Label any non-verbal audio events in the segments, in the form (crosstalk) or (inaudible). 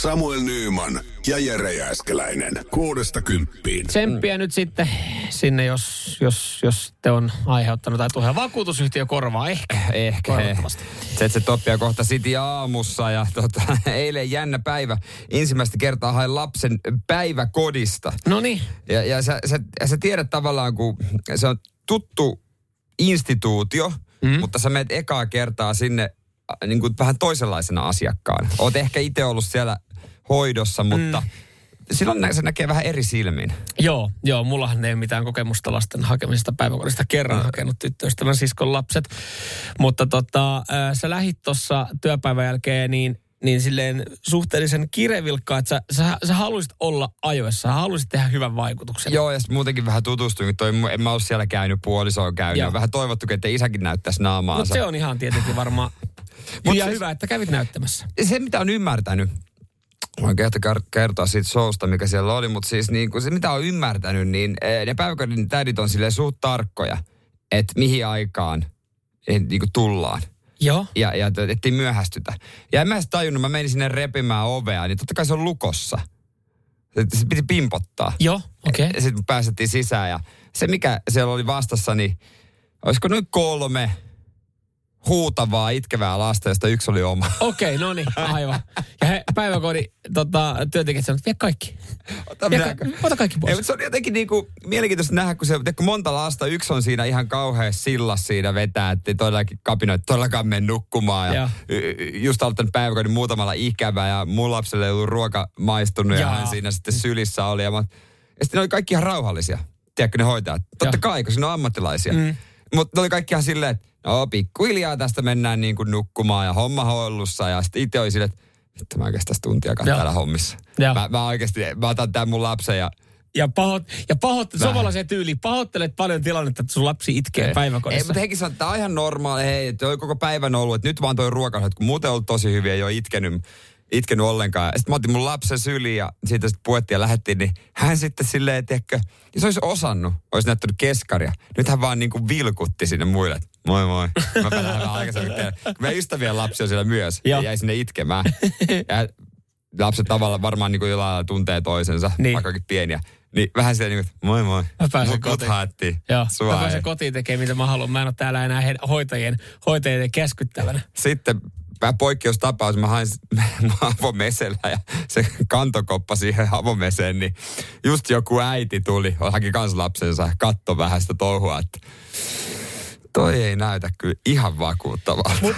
Samuel Nyyman ja Jere Jääskeläinen. Kuudesta kymppiin. Tsemppiä nyt sitten sinne, jos, jos, jos te on aiheuttanut tai tulee vakuutusyhtiö korvaa. Ehkä. Ehkä. Se, se toppia kohta City aamussa ja tota, (laughs) eilen jännä päivä. Ensimmäistä kertaa hain lapsen päiväkodista. No niin. Ja, ja sä, sä, sä tiedät tavallaan, kun se on tuttu instituutio, mm. mutta sä menet ekaa kertaa sinne äh, niin kuin vähän toisenlaisena asiakkaan. Oot ehkä itse ollut siellä hoidossa, mutta mm. silloin se näkee vähän eri silmin. Joo, joo, mullahan ei ole mitään kokemusta lasten hakemisesta päiväkodista. Kerran hakenut tyttöystävän siskon lapset. Mutta tota, sä lähit tuossa työpäivän jälkeen niin niin silleen suhteellisen kirevilkkaa, että sä, sä, sä haluaisit olla ajoissa, sä haluaisit tehdä hyvän vaikutuksen. Joo, ja sit muutenkin vähän tutustuin, toi, en mä ole siellä käynyt, puoliso on käynyt. Joo. Vähän toivottu, että isäkin näyttäisi naamaansa. Mutta se on ihan tietenkin varmaan Mut ja siis- hyvä, että kävit näyttämässä. se, mitä on ymmärtänyt, voin kehto kar- kertoa siitä showsta, mikä siellä oli, mutta siis niin kuin se, mitä on ymmärtänyt, niin eh, ne päiväkodin tädit on silleen suht tarkkoja, että mihin aikaan eh, niin kuin tullaan. Joo. Ja, ja et- ettei myöhästytä. Ja en mä edes tajunnut, mä menin sinne repimään ovea, niin totta kai se on lukossa. Se, se piti pimpottaa. Joo, okei. Okay. Ja sitten päästettiin sisään ja se mikä siellä oli vastassa, niin olisiko noin kolme huutavaa, itkevää lasta, josta yksi oli oma. (laughs) Okei, no niin, aivan. Ja he, päiväkodin tota, työntekijät sanoivat, vie kaikki. Ota, Vie minä- ka- ota kaikki Ei, pois. mutta se on jotenkin niinku mielenkiintoista nähdä, kun se kun monta lasta, yksi on siinä ihan kauhean sillas siinä vetää, ettei todellakin kapinoit todellakaan mene nukkumaan. Ja y- just aloittanut päiväkodin muutamalla ikävä ja mun lapselle ei ollut ruoka maistunut ja Jaa. hän siinä sitten sylissä oli. Ja, mä, ja sitten ne oli kaikki ihan rauhallisia, tiedätkö ne hoitajat. Totta Joo. kai, kun siinä on ammattilaisia. Mm. Mutta ne oli kaikki ihan silleen, että no pikkuhiljaa tästä mennään niin kuin nukkumaan ja homma hollussa. Ja sitten itse oli silleen, että vittu mä oikeastaan tuntia täällä hommissa. Joo. Mä, mä oikeasti, mä otan tämän mun lapsen ja Ja, pahoit, ja pahoit, Vähän. suomalaisen tyyli, pahoittelet paljon tilannetta, että sun lapsi itkee Ei, päiväkodissa. mutta hekin sanoo, että tämä on ihan normaali, hei, että koko päivän ollut, että nyt vaan toi ruoka, että kun muuten on ollut tosi hyviä, ei ole itkenyt, itkenyt ollenkaan. Sitten mä otin mun lapsen syliin ja siitä sitten puettiin ja lähdettiin, niin hän sitten silleen, tiedätkö, jos olisi osannut, olisi näyttänyt keskaria. Nyt hän vaan niin kuin vilkutti sinne muille, että moi moi. Mä lähdin vähän aikaisemmin. Kun Meidän ystävien lapsi on siellä myös Joo. ja jäi sinne itkemään. Ja lapset tavallaan varmaan niin kuin jollain lailla tuntee toisensa, Niin. niin. vaikkakin pieniä. Niin vähän silleen niin kuin, että moi moi. Mä pääsen Mut- kotiin. haettiin. Joo, Sua mä pääsen ei. kotiin tekemään mitä mä haluan. Mä en ole täällä enää hoitajien, hoitajien käskyttävänä. sitten vähän poikkeustapaus, mä hain (laughs) avomesellä ja se kantokoppa siihen avomeseen, niin just joku äiti tuli, haki kans lapsensa katto vähän sitä touhua, että toi ei näytä kyllä ihan vakuuttavalta. Mut,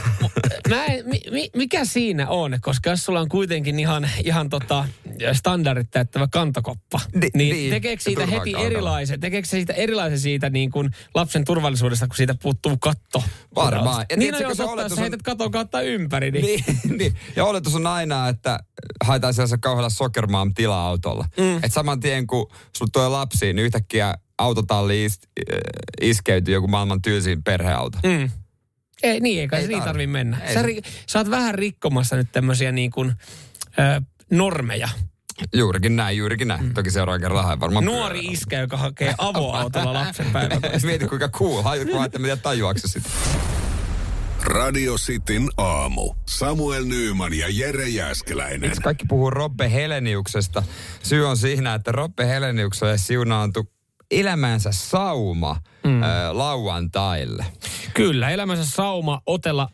mä en, mi, mi, mikä siinä on? Koska jos sulla on kuitenkin ihan, ihan tota standardit täyttävä kantokoppa, Ni- niin, niin, tekeekö siitä heti turvakaudella. erilaisen, tekeekö siitä erilaisen siitä niin kuin lapsen turvallisuudesta, kun siitä puuttuu katto? Varmaan. Ja niin on, jos ottaa, jos on- heität katon kautta ympäri, niin, Niin, (laughs) niin. Ja oletus on aina, että haetaan sellaisella kauhealla soccermom tila-autolla. Mm. Että saman tien kun sulla tulee lapsi, niin yhtäkkiä autotalli is, äh, iskeytyy joku maailman tylsin perheauto. Mm. Ei, niin, eikä Ei se niin tarvi. mennä. Ei Sä, ri, sä oot vähän rikkomassa nyt tämmöisiä niin kuin, ö, normeja. Juurikin näin, juurikin näin. Mm. Toki seuraavan kerran haen varmaan Nuori pyörällä. iskä, joka hakee avoautolla (laughs) lapsen päiväkodista. Mieti kuinka cool. Hajut vaan, että mä tiedä tajuakse sitä. Radio Cityn aamu. Samuel Nyyman ja Jere Jääskeläinen. Miksi kaikki puhuu Robbe Heleniuksesta? Syy on siinä, että Robbe Heleniukselle siunaantui elämänsä sauma mm. ö, lauantaille. Kyllä, elämänsä sauma otella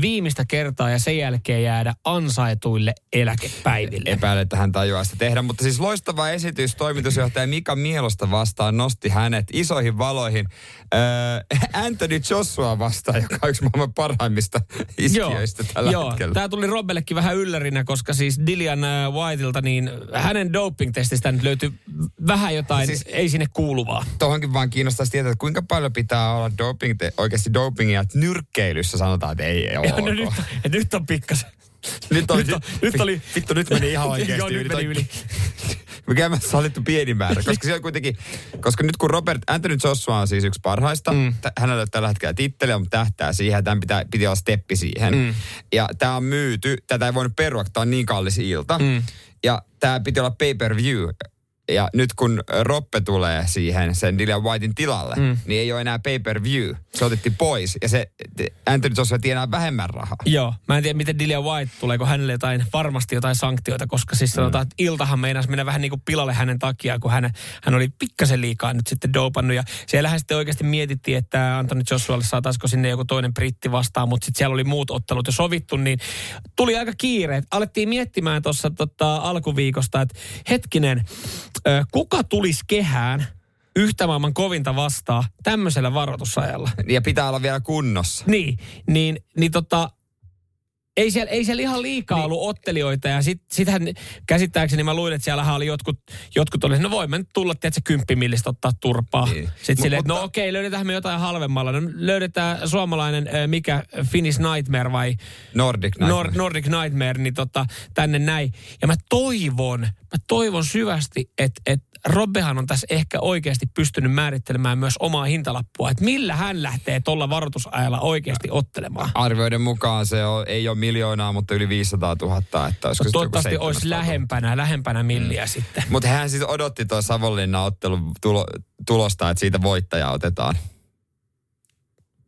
viimeistä kertaa ja sen jälkeen jäädä ansaituille eläkepäiville. Epäilen, että hän tajuaa sitä tehdä. Mutta siis loistava esitys toimitusjohtaja Mika Mielosta vastaan nosti hänet isoihin valoihin. Öö, Anthony Joshua vastaan, joka on yksi maailman parhaimmista iskijöistä tällä joo. hetkellä. Tämä tuli Robbellekin vähän yllärinä, koska siis Dillian äh, Whiteilta, niin hänen doping-testistä nyt löytyi vähän jotain, siis, Siis- ei sinne kuuluvaa. Tuohonkin vaan kiinnostaisi tietää, että kuinka paljon pitää olla doping, oikeasti dopingia, että nyrkkeilyssä sanotaan, että ei, ei ole Ja, no, nyt, nyt on pikkasen. Nyt, on, Nyt on- nyt oli- Vittu, nyt meni ihan oikeasti (laughs) Joo, nyt meni yli. (laughs) mikä me sallittu pieni määrä. Koska se on kuitenkin, koska nyt kun Robert Anthony Joshua on siis yksi parhaista, mm. t- hänellä on tällä hetkellä titteliä, mutta tähtää siihen, tämän pitää, piti olla steppi siihen. Mm. Ja tämä on myyty, tätä ei voinut perua, tämä on niin kallis ilta. Mm. Ja tämä piti olla pay-per-view ja nyt kun Roppe tulee siihen sen Dillian Whitein tilalle, mm. niin ei ole enää pay-per-view. Se otettiin pois ja se Anthony Joshua tienaa vähemmän rahaa. Joo, mä en tiedä miten Dillian White, tuleeko hänelle jotain, varmasti jotain sanktioita, koska siis sanotaan, mm. että iltahan meinasi mennä vähän niin kuin pilalle hänen takia, kun hän, hän oli pikkasen liikaa nyt sitten dopannut. Ja siellähän sitten oikeasti mietittiin, että Anthony Joshualle saataisiko sinne joku toinen britti vastaan, mutta sitten siellä oli muut ottelut jo sovittu, niin tuli aika kiire. Alettiin miettimään tuossa tota, alkuviikosta, että hetkinen, kuka tulisi kehään yhtä maailman kovinta vastaa tämmöisellä varoitusajalla? Ja pitää olla vielä kunnossa. Niin, niin, niin tota, ei siellä, ei siellä ihan liikaa niin. ollut ottelijoita ja sit, sitähän käsittääkseni mä luin, että siellä oli jotkut, jotkut oli, no voimme nyt tulla, tiedätkö, kymppimillistä ottaa turpaa. Niin. Sitten silleen, että no okei, löydetään me jotain halvemmalla. No löydetään suomalainen, mikä, Finnish Nightmare vai? Nordic Nightmare. Nor- Nordic Nightmare, niin tota, tänne näin. Ja mä toivon, mä toivon syvästi, että, että Robbehan on tässä ehkä oikeasti pystynyt määrittelemään myös omaa hintalappua, että millä hän lähtee tuolla varoitusajalla oikeasti ottelemaan. Arvioiden mukaan se on, ei ole miljoonaa, mutta yli 500 000. Että no, toivottavasti olisi lähempänä, lähempänä milliä mm. sitten. Mutta hän siis odotti tuon Savonlinnan ottelun tulo, tulosta, että siitä voittaja otetaan.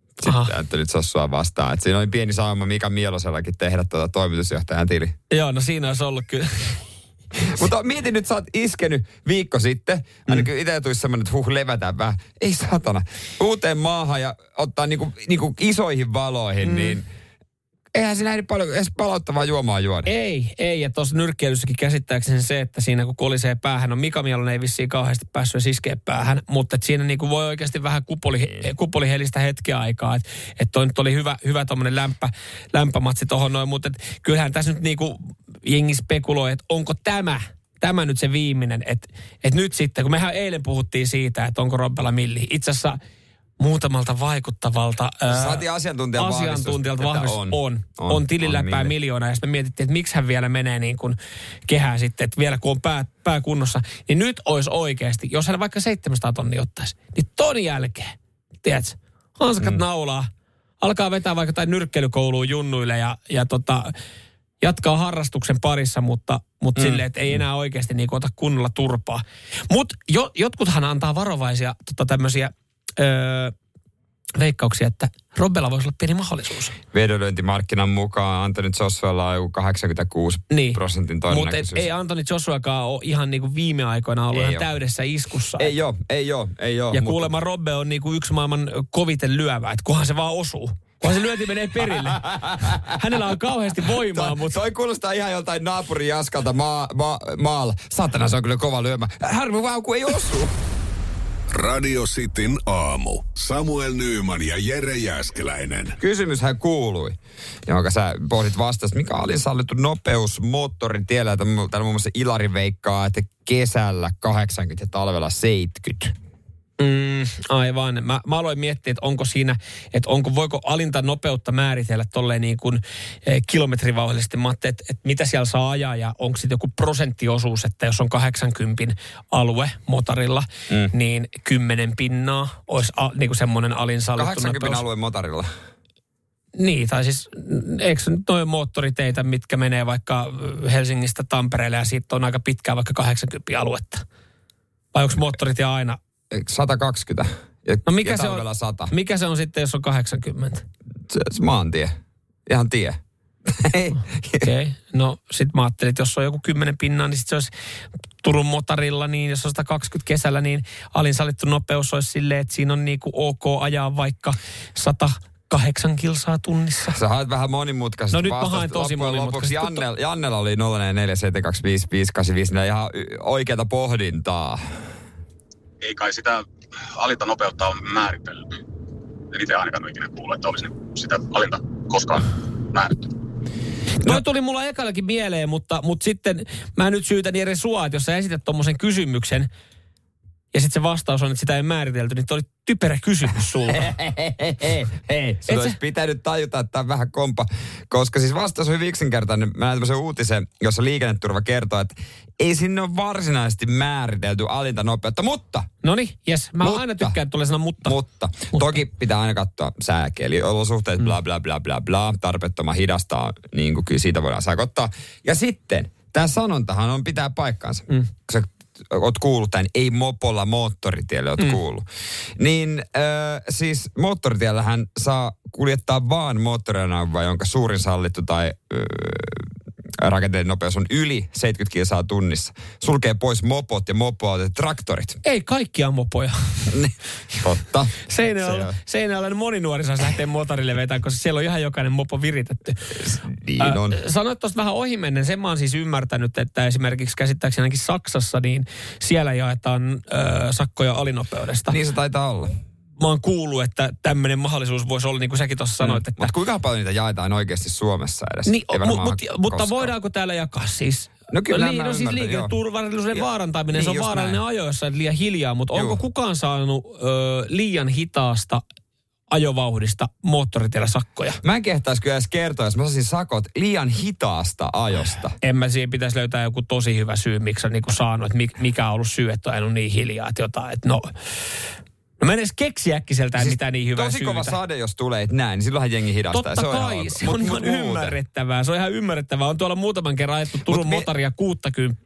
Sitten Aha. Anthony Joshua vastaan. Et siinä oli pieni sauma Mika Mielosellakin tehdä tuota toimitusjohtajan tili. Joo, no siinä olisi ollut kyllä. (laughs) Mutta mietin nyt, sä oot iskenyt viikko sitten. Ainakin mm. itse tulisi semmoinen, että huh, levätään vähän. Ei satana. Uuteen maahan ja ottaa niinku, niinku isoihin valoihin, mm. niin eihän siinä niin paljon edes palauttavaa juomaa juoda. Ei, ei. Ja tuossa nyrkkeilyssäkin käsittääkseni se, että siinä kun kolisee päähän, no Mika Mielon ei vissiin kauheasti päässyt siskeä päähän, mutta siinä niinku voi oikeasti vähän kupoli, kupolihelistä hetkeä aikaa. Että et toi nyt oli hyvä, hyvä tuommoinen lämpä, lämpämatsi tuohon noin, mutta et kyllähän tässä nyt niinku jengi spekuloi, että onko tämä tämä nyt se viimeinen, että, että nyt sitten, kun mehän eilen puhuttiin siitä, että onko Robbella milli. Itse asiassa muutamalta vaikuttavalta Saatiin asiantuntijalta asiantuntijalta vahvistus. On, on, on, on on miljoona. Ja sitten me mietittiin, että miksi hän vielä menee niin kuin kehään sitten, että vielä kun on pää, pää kunnossa. Niin nyt olisi oikeasti, jos hän vaikka 700 tonnia ottaisi, niin ton jälkeen, tiedätkö, hanskat mm. naulaa, alkaa vetää vaikka tai nyrkkeilykouluun junnuille ja, ja tota, jatkaa harrastuksen parissa, mutta, mutta mm. silleen, että ei enää oikeasti niin ota kunnolla turpaa. Mutta jo, jotkuthan antaa varovaisia tota, tämmöisiä öö, veikkauksia, että Robbella voisi olla pieni mahdollisuus. Vedonlyöntimarkkinan mukaan Antoni Joshualla on joku 86 niin. prosentin todennäköisyys. Mutta ei Antoni Joshuakaan ole ihan niin kuin viime aikoina ollut ihan täydessä iskussa. Ei ole, ei ole, ei ole. Ja mutta... kuulemma Robbe on niin kuin yksi maailman koviten lyövä, että kunhan se vaan osuu. Kun se lyönti menee perille. (laughs) Hänellä on kauheasti voimaa, to, mutta... Toi kuulostaa ihan joltain naapuri Jaskalta maa, maa, maalla. Satana, se on kyllä kova lyömä. Harmi vaan, kun ei osu. Radio Cityn aamu. Samuel Nyyman ja Jere Jäskeläinen. Kysymyshän kuului, jonka sä pohdit vastasi. Mikä oli sallittu nopeus moottorin tiellä? Täällä muun muassa Ilari veikkaa, että kesällä 80 ja talvella 70. Mm, aivan. Mä, mä aloin miettiä, että onko siinä, että onko, voiko alinta nopeutta määritellä tolleen niin kuin eh, kilometrivauhdillisesti. Mä että, että mitä siellä saa ajaa ja onko sitten joku prosenttiosuus, että jos on 80 alue motorilla, mm. niin 10 pinnaa olisi a, niin kuin semmoinen alin sallittu 80 nopeus. alue motorilla? Niin, tai siis eikö noin moottoriteitä, mitkä menee vaikka Helsingistä Tampereelle ja siitä on aika pitkää vaikka 80 aluetta? Vai onko moottorit ja aina 120. Ja, no mikä, se on, 100. mikä se on sitten, jos on 80? Se, se maantie. Ihan tie. (laughs) Okei, okay. no sit mä ajattelin, että jos on joku 10 pinnaa, niin sit se olisi Turun motarilla, niin jos on 120 kesällä, niin alin sallittu nopeus olisi silleen, että siinä on niinku ok ajaa vaikka 100 kahdeksan kilsaa tunnissa. Sä haet vähän monimutkaisesti No nyt mä haen tosi monimutkaisesti. Jannel, Jannella oli 0447255854 ihan oikeata pohdintaa ei kai sitä alinta nopeutta ole määritelty. En itse ainakaan ikinä kuullut, että olisi sitä alinta koskaan määrätty. No tuli mulla ekallakin mieleen, mutta, mutta sitten mä nyt syytän Jere sua, että jos sä esität tuommoisen kysymyksen, ja sitten se vastaus on, että sitä ei määritelty, niin oli typerä kysymys sulta. (laughs) hei, hei. Sun Et olisi pitänyt tajuta, että tämä on vähän kompa. Koska siis vastaus on hyvin yksinkertainen. Mä näin tämmöisen uutisen, jossa liikenneturva kertoo, että ei sinne ole varsinaisesti määritelty alinta nopeutta, mutta No niin, jes. Mä Mutta. aina tykkään, että tulee sanoa mutta. Mutta, toki pitää aina katsoa sääkeli, olosuhteet, bla bla bla bla bla, tarpeettoman hidastaa, niin kuin kyllä siitä voidaan sakottaa. Ja sitten, tämä sanontahan on pitää paikkaansa. Mm. Sä oot kuullut tämän, ei mopolla moottoritielle oot mm. kuullut. Niin äh, siis moottoritiellähän saa kuljettaa vaan moottoriajoneuvoa, jonka suurin sallittu tai äh, rakenteellinen nopeus on yli 70 kilsaa tunnissa. Sulkee pois mopot ja mopoautot ja traktorit. Ei kaikkia mopoja. Niin, Totta. Seinäjoella, Se on- Seinäjoella moni nuori saisi lähteä motorille vetämään, koska siellä on ihan jokainen mopo viritetty. Niin on. Äh, sanoit tuosta vähän ohimennen, sen mä oon siis ymmärtänyt, että esimerkiksi käsittääkseni ainakin Saksassa, niin siellä jaetaan äh, sakkoja alinopeudesta. Niin se taitaa olla. Mä oon kuullut, että tämmöinen mahdollisuus voisi olla, niin kuin säkin tuossa sanoit, että... Mutta kuinka paljon niitä jaetaan oikeasti Suomessa edes? Niin, mu, mut, mutta voidaanko täällä jakaa siis? No kyllä niin, no siis liikenneturvallisuuden vaarantaminen, Niin, se on just vaarallinen näin. ajo, jos sä oot liian hiljaa, mutta onko Joo. kukaan saanut ö, liian hitaasta ajovauhdista moottoritiellä sakkoja? Mä en kehtaisi kyllä edes kertoa, jos mä saisin sakot liian hitaasta ajosta. En mä siihen pitäisi löytää joku tosi hyvä syy, miksi on niinku saanut, että mik- mikä on ollut syy, että on niin hiljaa, että jotain, että no... No mä en edes keksi äkkiseltään siis mitään niin hyvää tosi syytä. kova sade, jos tulee, näin, niin silloinhan jengi hidastaa. Totta se on kai, ihan se Mut- on mut ihan muuten. ymmärrettävää. Se on ihan ymmärrettävää. On tuolla muutaman kerran ajettu Turun Mut motaria 60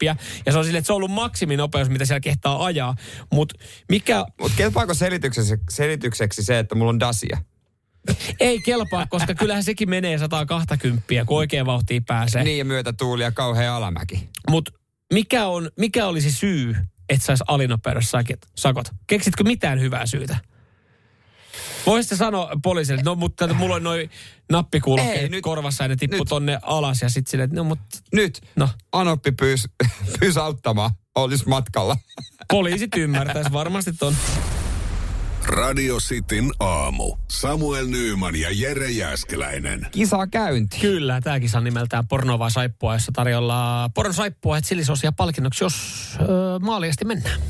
ja se on silleen, että se on ollut maksiminopeus, mitä siellä kehtaa ajaa. Mutta mikä Mutta kelpaako selitykseksi, selitykseksi se, että mulla on Dacia? ei kelpaa, koska kyllähän sekin menee 120, kun oikein vauhtiin pääsee. Niin ja myötätuuli ja kauhea alamäki. Mutta mikä, on, mikä olisi syy, että saisi alinopeudessa sakot? Keksitkö mitään hyvää syytä? Voisitte sanoa poliisille, no mutta mulla on noin Ei, nappikuulokkeet nyt- korvassa ja ne tippu nyt. tonne alas ja sitten silleen, että no mutta Nyt no Anoppi pyys, (laughs) pyys auttamaan, olisi matkalla. poliisit ymmärtäisi varmasti ton. Radio Cityn aamu. Samuel Nyyman ja Jere Jäskeläinen. Kisaa käynti. Kyllä, tämä kisa on nimeltään Porno vai saippua, jossa tarjolla porno saippua ja chilisosia palkinnoksi, jos öö, maaliasti mennään.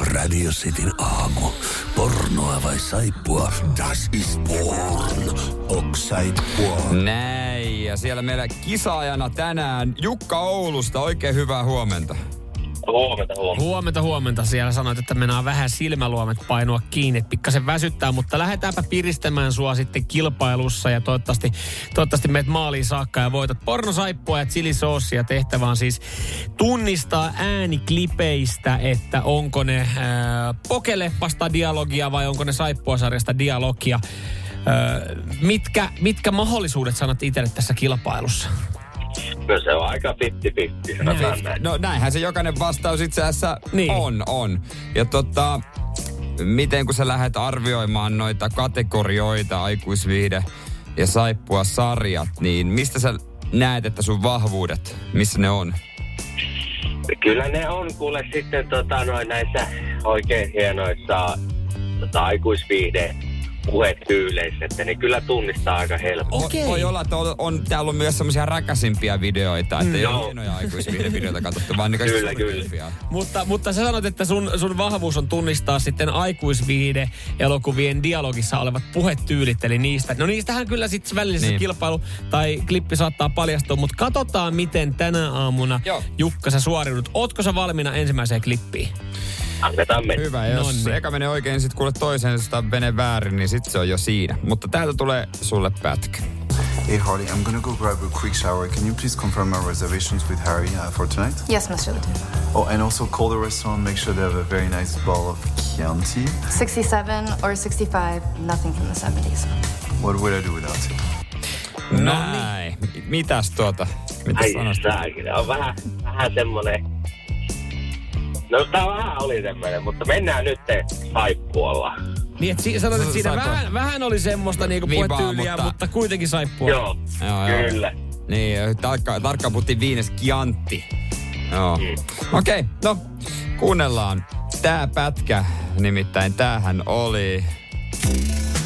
Radio Cityn aamu. Pornoa vai saippua? Das ist porn. Ok saippua. Näin, ja siellä meillä kisaajana tänään Jukka Oulusta. Oikein hyvää huomenta. Huomenta, huomenta. Huomenta, huomenta. Siellä sanoit, että mennään vähän silmäluomet painua kiinni, että pikkasen väsyttää, mutta lähdetäänpä piristämään sua sitten kilpailussa ja toivottavasti, toivottavasti meet maaliin saakka ja voitat pornosaippua ja chilisoosia. Tehtävä on siis tunnistaa ääniklipeistä, että onko ne äh, pokeleffasta dialogia vai onko ne saippuasarjasta dialogia. Äh, mitkä, mitkä mahdollisuudet sanot itselle tässä kilpailussa? No se on aika 50-50, sanotaan Näin. näin. No näinhän se jokainen vastaus itse asiassa Niin. on, on. Ja tota, miten kun sä lähdet arvioimaan noita kategorioita, aikuisviihde ja saippua sarjat, niin mistä sä näet, että sun vahvuudet, missä ne on? Kyllä ne on kuule sitten tota, noin näissä oikein hienoissa tota, aikuisviihde puhetyyleissä, että ne kyllä tunnistaa aika helposti. Okei. Voi olla, että on, on, täällä on myös semmoisia räkäsimpiä videoita, että ei ole Joo. hienoja aikuisviihdevideoita katsottu, vaan niitä (laughs) Kyllä, suurimpia. Mutta, mutta sä sanot, että sun, sun vahvuus on tunnistaa sitten aikuisviihde elokuvien dialogissa olevat puhetyylit, eli niistä. No niistähän kyllä sitten Niin. niin. kilpailu tai klippi saattaa paljastua, mutta katsotaan miten tänä aamuna Joo. Jukka sä suoriudut. Ootko sä valmiina ensimmäiseen klippiin? Annetaan mennä. Hyvä, jos Nonni. eka menee oikein, sit kuule toisen, jos menee väärin, niin sit se on jo siinä. Mutta täältä tulee sulle pätkä. Hey Harley, I'm gonna go grab a quick shower. Can you please confirm our reservations with Harry uh, for tonight? Yes, Monsieur. Oh, and also call the restaurant, make sure they have a very nice bowl of Chianti. 67 or 65, nothing from the 70s. What would I do without it? Näin. Mitäs tuota? Mitäs Ai sanoisit? on vähän, vähän semmonen... No tää vähän oli semmoinen, mutta mennään nyt saippualla. Niin, että si- sanot, että siinä vähän, vähän oli semmoista niinku Vibaa, puhetyyliä, mutta- mutta... mutta kuitenkin saippua. Joo, Joo, joo. kyllä. Niin, tarkka, tarkka puhuttiin viines Chianti. Joo. Okei, okay, no kuunnellaan. Tää pätkä, nimittäin tämähän oli...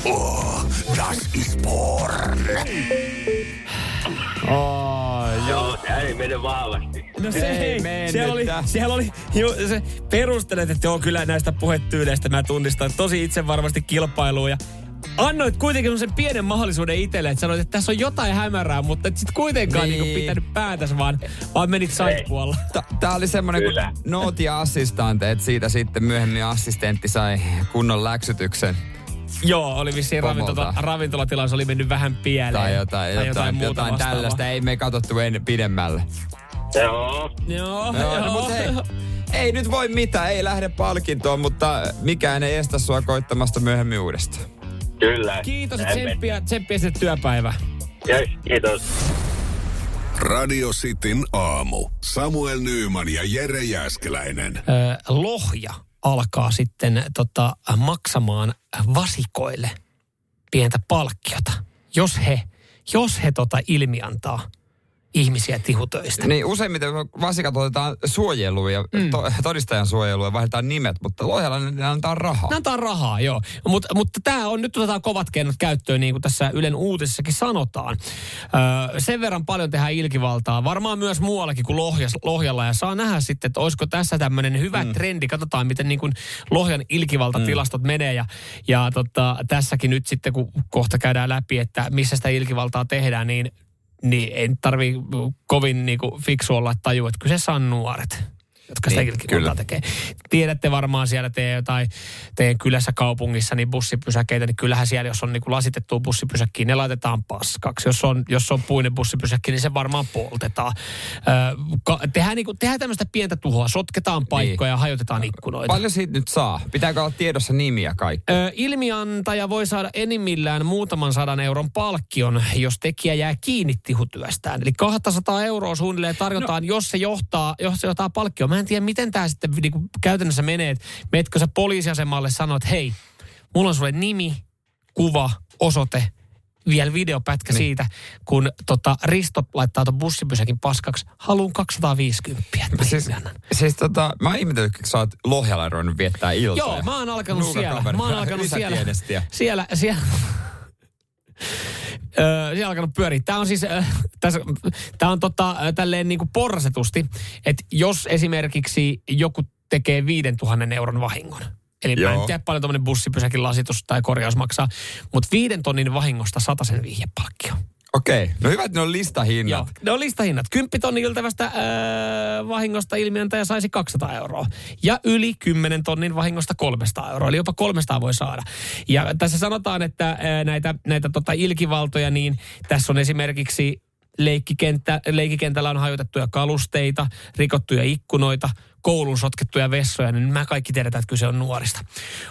Oh, das ist porn. Oh, Joo, se ei mene vahvasti. No se Ei ei, siellä oli, siellä oli ju, se perustelet, että joo kyllä näistä puhetyyleistä mä tunnistan tosi itse varmasti kilpailuun ja annoit kuitenkin sen pienen mahdollisuuden itselle, että sanoit, että tässä on jotain hämärää, mutta et sit kuitenkaan Niin. niin. pitänyt päätäs, vaan, vaan menit saippualla. Tää oli semmonen Kyllä. kuin Nooti assistante, että siitä sitten myöhemmin assistentti sai kunnon läksytyksen. Joo, oli vissiin ravintola, ravintolatilansa oli mennyt vähän pieleen. Tai jotain, jotain, jotain, jotain vastaavaa. tällaista. Ei me katsottu en, pidemmälle. Joo. Joo, Joo, joo. no, mut hei, ei nyt voi mitään, ei lähde palkintoon, mutta mikään ei estä sua koittamasta myöhemmin uudestaan. Kyllä. Kiitos, tsemppiä, tsemppiä sitten työpäivä. Yes, kiitos. Radio Cityn aamu. Samuel Nyyman ja Jere Jäskeläinen. Ö, Lohja alkaa sitten tota, maksamaan vasikoille pientä palkkiota, jos he, jos he tota ilmiantaa ihmisiä tihutöistä. Niin useimmiten vasikat otetaan suojeluun ja mm. to, (laughs) todistajan suojeluun ja vaihdetaan nimet, mutta Lohjalla ne antaa rahaa. Ne antaa rahaa, joo. Mut, mutta tämä on, nyt otetaan kovat keinot käyttöön, niin kuin tässä Ylen uutisissakin sanotaan. Öö, sen verran paljon tehdään ilkivaltaa, varmaan myös muuallakin kuin Lohjas, Lohjalla, ja saa nähdä sitten, että olisiko tässä tämmöinen hyvä mm. trendi. Katsotaan, miten niin kuin Lohjan ilkivaltatilastot mm. menee, ja, ja tota, tässäkin nyt sitten, kun kohta käydään läpi, että missä sitä ilkivaltaa tehdään, niin niin ei tarvi kovin niinku fiksu olla, tajuu, että kyseessä on nuoret jotka sitä Niin, niin, kyllä. tekee. Tiedätte varmaan siellä teidän jotain, teidän kylässä kaupungissa niin bussipysäkeitä, niin kyllähän siellä, jos on niin lasitettu bussipysäkkiä, ne laitetaan paskaksi. Jos on, jos on puinen bussipysäkki, niin se varmaan poltetaan. Öö, tehdään, niin kuin, tehdään tämmöistä pientä tuhoa, sotketaan paikkoja ja hajotetaan ikkunoita. Paljon siitä nyt saa? Pitääkö olla tiedossa nimiä kaikki? Ö, ilmiantaja voi saada enimmillään muutaman sadan euron palkkion, jos tekijä jää kiinni tihutyöstään. Eli 200 euroa suunnilleen tarjotaan, no. jos se johtaa, jos se johtaa palkkioon. Mä en tiedä, miten tämä sitten niin kuin käytännössä menee. että Meetkö sä poliisiasemalle sanoa, että hei, mulla on sulle nimi, kuva, osoite, vielä videopätkä niin. siitä, kun tota, Risto laittaa tuon bussipysäkin paskaksi. Haluan 250, että mä Siis, siis tota, mä ihmetellyt, kun sä oot Lohjalla ruvennut viettää iltoja. Joo, mä oon alkanut siellä. Mä oon alkanut siellä. Siellä, siellä. Öö, siellä on alkanut pyöriä. Tämä on siis, äh, tässä, tää on tota, tälleen niin kuin porrasetusti, että jos esimerkiksi joku tekee 5000 euron vahingon, Eli mä Joo. en tiedä paljon tuommoinen bussipysäkin lasitus tai korjaus maksaa, mutta viiden tonnin vahingosta sen vihjepalkkio. Okei, okay. no hyvä, että ne on listahinnat. Joo, ne on listahinnat. 10 tonnin yltävästä öö, vahingosta ilmiöntäjä saisi 200 euroa. Ja yli 10 tonnin vahingosta 300 euroa. Eli jopa 300 voi saada. Ja tässä sanotaan, että öö, näitä, näitä tota ilkivaltoja, niin tässä on esimerkiksi leikkikenttä, leikkikentällä on hajotettuja kalusteita, rikottuja ikkunoita, koulun sotkettuja vessoja, niin mä kaikki tiedetään, että kyse on nuorista.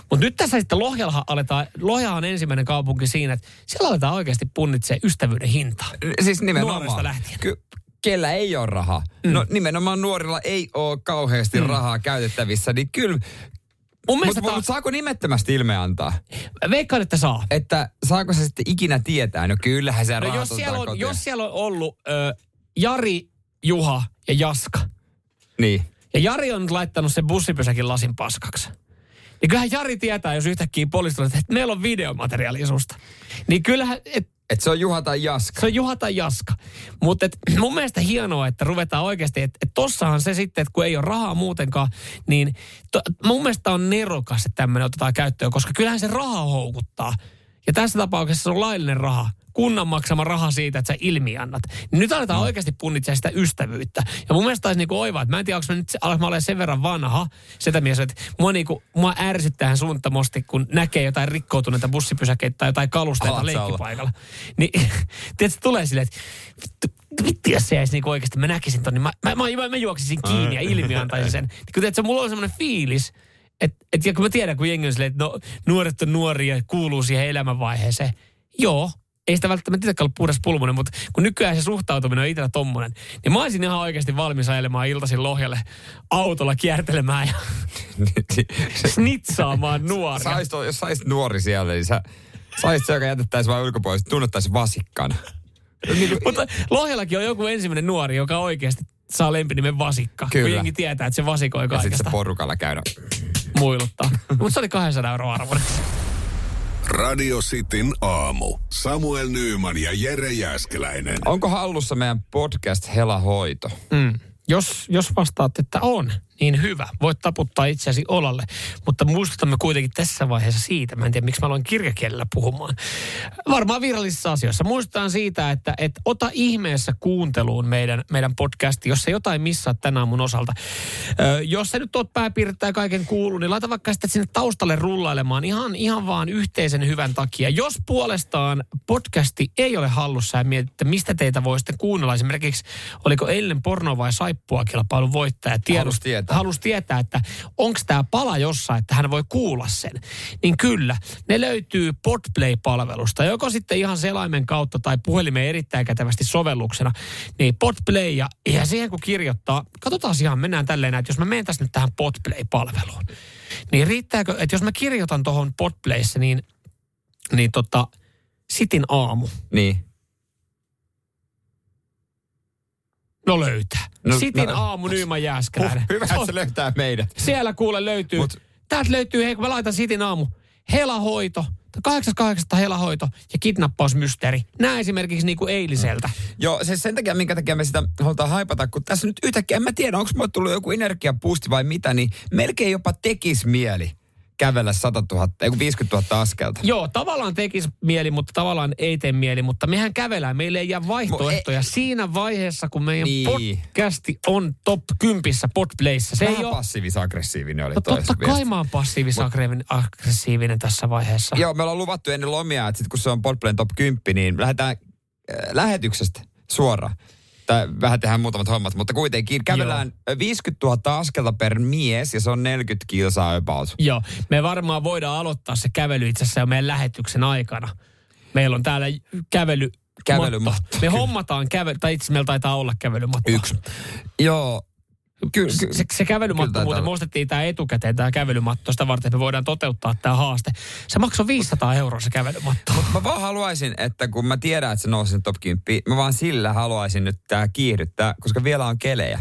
Mutta nyt tässä sitten Lohjalla aletaan, Lohja on ensimmäinen kaupunki siinä, että siellä aletaan oikeasti punnitsemaan ystävyyden hintaa. Siis nimenomaan. Nuoresta lähtien. Ky- kellä ei ole rahaa. Mm. No nimenomaan nuorilla ei ole kauheasti mm. rahaa käytettävissä, niin kyllä. Mun Mutta mielestä mut, saako nimettömästi ilme antaa? Veikkaan, että saa. Että saako se sitten ikinä tietää? No kyllähän se No jos, siellä on, jos siellä on ollut ö, Jari, Juha ja Jaska, Niin. Ja Jari on nyt laittanut sen bussipysäkin lasin paskaksi, niin kyllähän Jari tietää, jos yhtäkkiä poliisi tulee, että meillä on videomateriaali susta. Niin kyllähän, et, Että se on Juha tai Jaska. se on Juha tai Jaska. Mutta mun mielestä hienoa, että ruvetaan oikeasti, että et tossahan se sitten, että kun ei ole rahaa muutenkaan, niin to, mun mielestä on nerokas, että tämmöinen otetaan käyttöön, koska kyllähän se raha houkuttaa. Ja tässä tapauksessa se on laillinen raha. Kunnan maksama raha siitä, että sä ilmiannat. Niin nyt aletaan oikeasti punnitsemaan sitä ystävyyttä. Ja mun mielestä olisi niinku oiva, että mä en tiedä, onko mä nyt mä olen sen verran vanha, sitä mies, että mua, niinku, mua ärsyttää suuntamosti, kun näkee jotain rikkoutuneita bussipysäkeitä tai jotain kalusteita Alat leikkipaikalla. Niin, (laughs) tiedätkö, tulee silleen, että vittu, jos se jäisi niinku oikeasti, mä näkisin ton, niin mä, mä, mä, mä, mä juoksisin kiinni ja ilmiantaisin sen. Niin kun tiedätkö, mulla on semmoinen fiilis, että et, ja kun mä tiedän, kun jengi on silleen, että no, nuoret on nuoria ja kuuluu siihen elämänvaiheeseen. Joo, ei sitä välttämättä itsekään ollut puhdas pulmonen, mutta kun nykyään se suhtautuminen on itsellä tommonen, niin mä olisin ihan oikeasti valmis ajelemaan iltaisin Lohjalle autolla kiertelemään ja (laughs) snitsaamaan nuoria. Sais, jos saisit nuori siellä, niin sä saisit se, joka jätettäisiin vain ulkopuolisesti, tunnettaisiin vasikkana. Niin kuin, Mutta Lohjallakin on joku ensimmäinen nuori, joka oikeasti saa lempinimen Vasikka. Kyllä. Kun jengi tietää, että se vasikoi ja sitten se kaikesta porukalla käydä. Muiluttaa. (laughs) Mutta se oli 200 euroa arvoinen. Radio Cityn aamu. Samuel Nyyman ja Jere Jäskeläinen. Onko hallussa meidän podcast Hela Hoito? Mm. Jos, jos vastaat, että on, niin hyvä. Voit taputtaa itseäsi olalle. Mutta muistutamme kuitenkin tässä vaiheessa siitä, mä en tiedä miksi mä aloin kirjakielellä puhumaan. Varmaan virallisissa asioissa. Muistetaan siitä, että, että ota ihmeessä kuunteluun meidän, meidän podcasti, jos se jotain missaa tänä aamun osalta. Ö, jos sä nyt oot pääpiirtäjä kaiken kuullut, niin laita vaikka sitten sinne taustalle rullailemaan ihan, ihan vaan yhteisen hyvän takia. Jos puolestaan podcasti ei ole hallussa ja mietit, että mistä teitä voi sitten kuunnella, esimerkiksi oliko eilen porno vai saippua kilpailun voittaja tietää. Halusi tietää, että onko tämä pala jossain, että hän voi kuulla sen. Niin kyllä, ne löytyy Podplay-palvelusta, joko sitten ihan selaimen kautta tai puhelimeen erittäin kätevästi sovelluksena. Niin Podplay ja, ja siihen kun kirjoittaa, katsotaan ihan, mennään tälleen, että jos mä menen tässä nyt tähän Podplay-palveluun, niin riittääkö, että jos mä kirjoitan tuohon Podplayssä, niin, niin tota, sitin aamu, Niin. No löytää. No, Sitin no- aamu Nyyman Jääskeläinen. Huh, hyvä, että se löytää meidät. Siellä kuule löytyy. Mut- Täältä löytyy, hei kun mä laitan Sitin aamu, helahoito, 88 helahoito ja kidnappausmysteeri. Nämä esimerkiksi niin kuin eiliseltä. Joo, se sen takia, minkä takia me sitä halutaan haipata, kun tässä nyt yhtäkkiä, en mä tiedä, onko mulle tullut joku energiapuusti vai mitä, niin melkein jopa tekis mieli kävellä 100 000, ei kun 50 000 askelta. Joo, tavallaan tekisi mieli, mutta tavallaan ei tee mieli, mutta mehän kävelään. Meille ei jää vaihtoehtoja siinä vaiheessa, kun meidän Niin. podcasti on top 10 Podplayssä. Se Vähän ei ole... passiivis-aggressiivinen oli No totta kai mä oon passiivis-aggressiivinen tässä vaiheessa. Joo, me ollaan luvattu ennen lomia, että sit kun se on Podplayn top 10, niin lähdetään äh, lähetyksestä suoraan. Tai vähän tehdään muutamat hommat, mutta kuitenkin kävellään Joo. 50 000 askelta per mies ja se on 40 kilsaa about. Joo, me varmaan voidaan aloittaa se kävely itse asiassa jo meidän lähetyksen aikana. Meillä on täällä kävely... Kävelymatto, Me hommataan kävely, tai itse meillä taitaa olla kävelymatto. Yksi. Joo, kyllä. Se, se, se kävelymatto Kyllä muuten, me ostettiin tämä etukäteen, tämä kävelymatto, sitä varten me voidaan toteuttaa tämä haaste. Se maksoi 500 euroa se kävelymatto. Mä vaan haluaisin, että kun mä tiedän, että se nousi sen top 10, mä vaan sillä haluaisin nyt tää kiihdyttää, koska vielä on kelejä.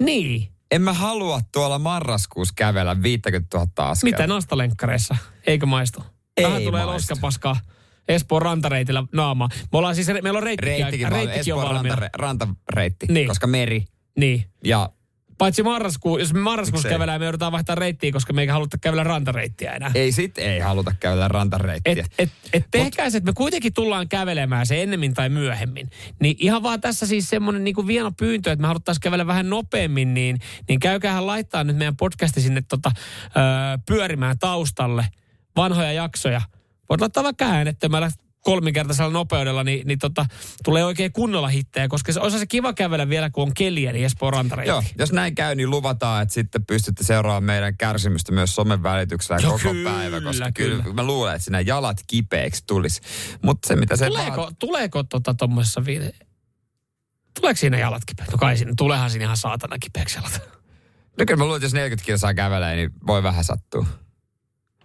Niin. En mä halua tuolla marraskuussa kävellä 50 000 askelta. Mitä nastalenkkareissa? Eikö maistu? Ei Vähän tulee loskapaskaa Espoon rantareitillä naamaa. Me ollaan siis, meillä on reittikin, Reittikin, reittikin, reittikin on Espoon valmiina. ranta, rantareitti, Niin. koska meri Niin. ja Paitsi marraskuu, jos me marraskuussa kävelään, me joudutaan vaihtaa reittiä, koska me ei haluta kävellä rantareittiä enää. ei sit ei haluta käydä rantareittiä. Et, et, et tehkää se, että me kuitenkin tullaan kävelemään se ennemmin tai myöhemmin. Niin ihan vaan tässä siis semmoinen niin vieno pyyntö, että me haluttaisiin kävellä vähän nopeammin, niin, niin käykäähän laittaa nyt meidän podcasti sinne tota, pyörimään taustalle vanhoja jaksoja. Voit laittaa vaikka äänettömällä kolminkertaisella nopeudella, niin, niin tota, tulee oikein kunnolla hittejä, koska se olisi se kiva kävellä vielä, kun on keliä, niin Espoon rantareitti. Joo, jos näin käy, niin luvataan, että sitten pystytte seuraamaan meidän kärsimystä myös somen välityksellä Joo, koko kyllä, päivä, koska kyllä. kyllä. mä luulen, että sinä jalat kipeäksi tulisi. Mutta se, mitä se Tuleeko, vaat- tuleeko tota tuommoisessa vi- Tuleeko siinä jalat kipeäksi? No kai siinä, tuleehan siinä ihan saatana kipeäksi jalat. No kyllä mä luulen, että jos 40 kilsaa kävelee, niin voi vähän sattua.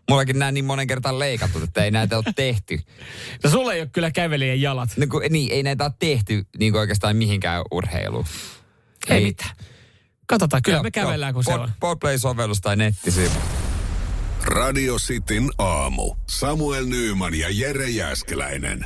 Mullakin nämä niin monen kertaan leikattu, että ei näitä ole tehty. (laughs) No sulla ei ole kyllä kävelijän jalat. No, kun, niin, ei näitä ole tehty niin kuin oikeastaan mihinkään urheiluun. Ei, Ei. mitään. Katsotaan, kyllä Joo, me kävellään, kun se Pod- on. Podplay-sovellus tai nettisivu. Radio Cityn aamu. Samuel Nyyman ja Jere Jäskeläinen.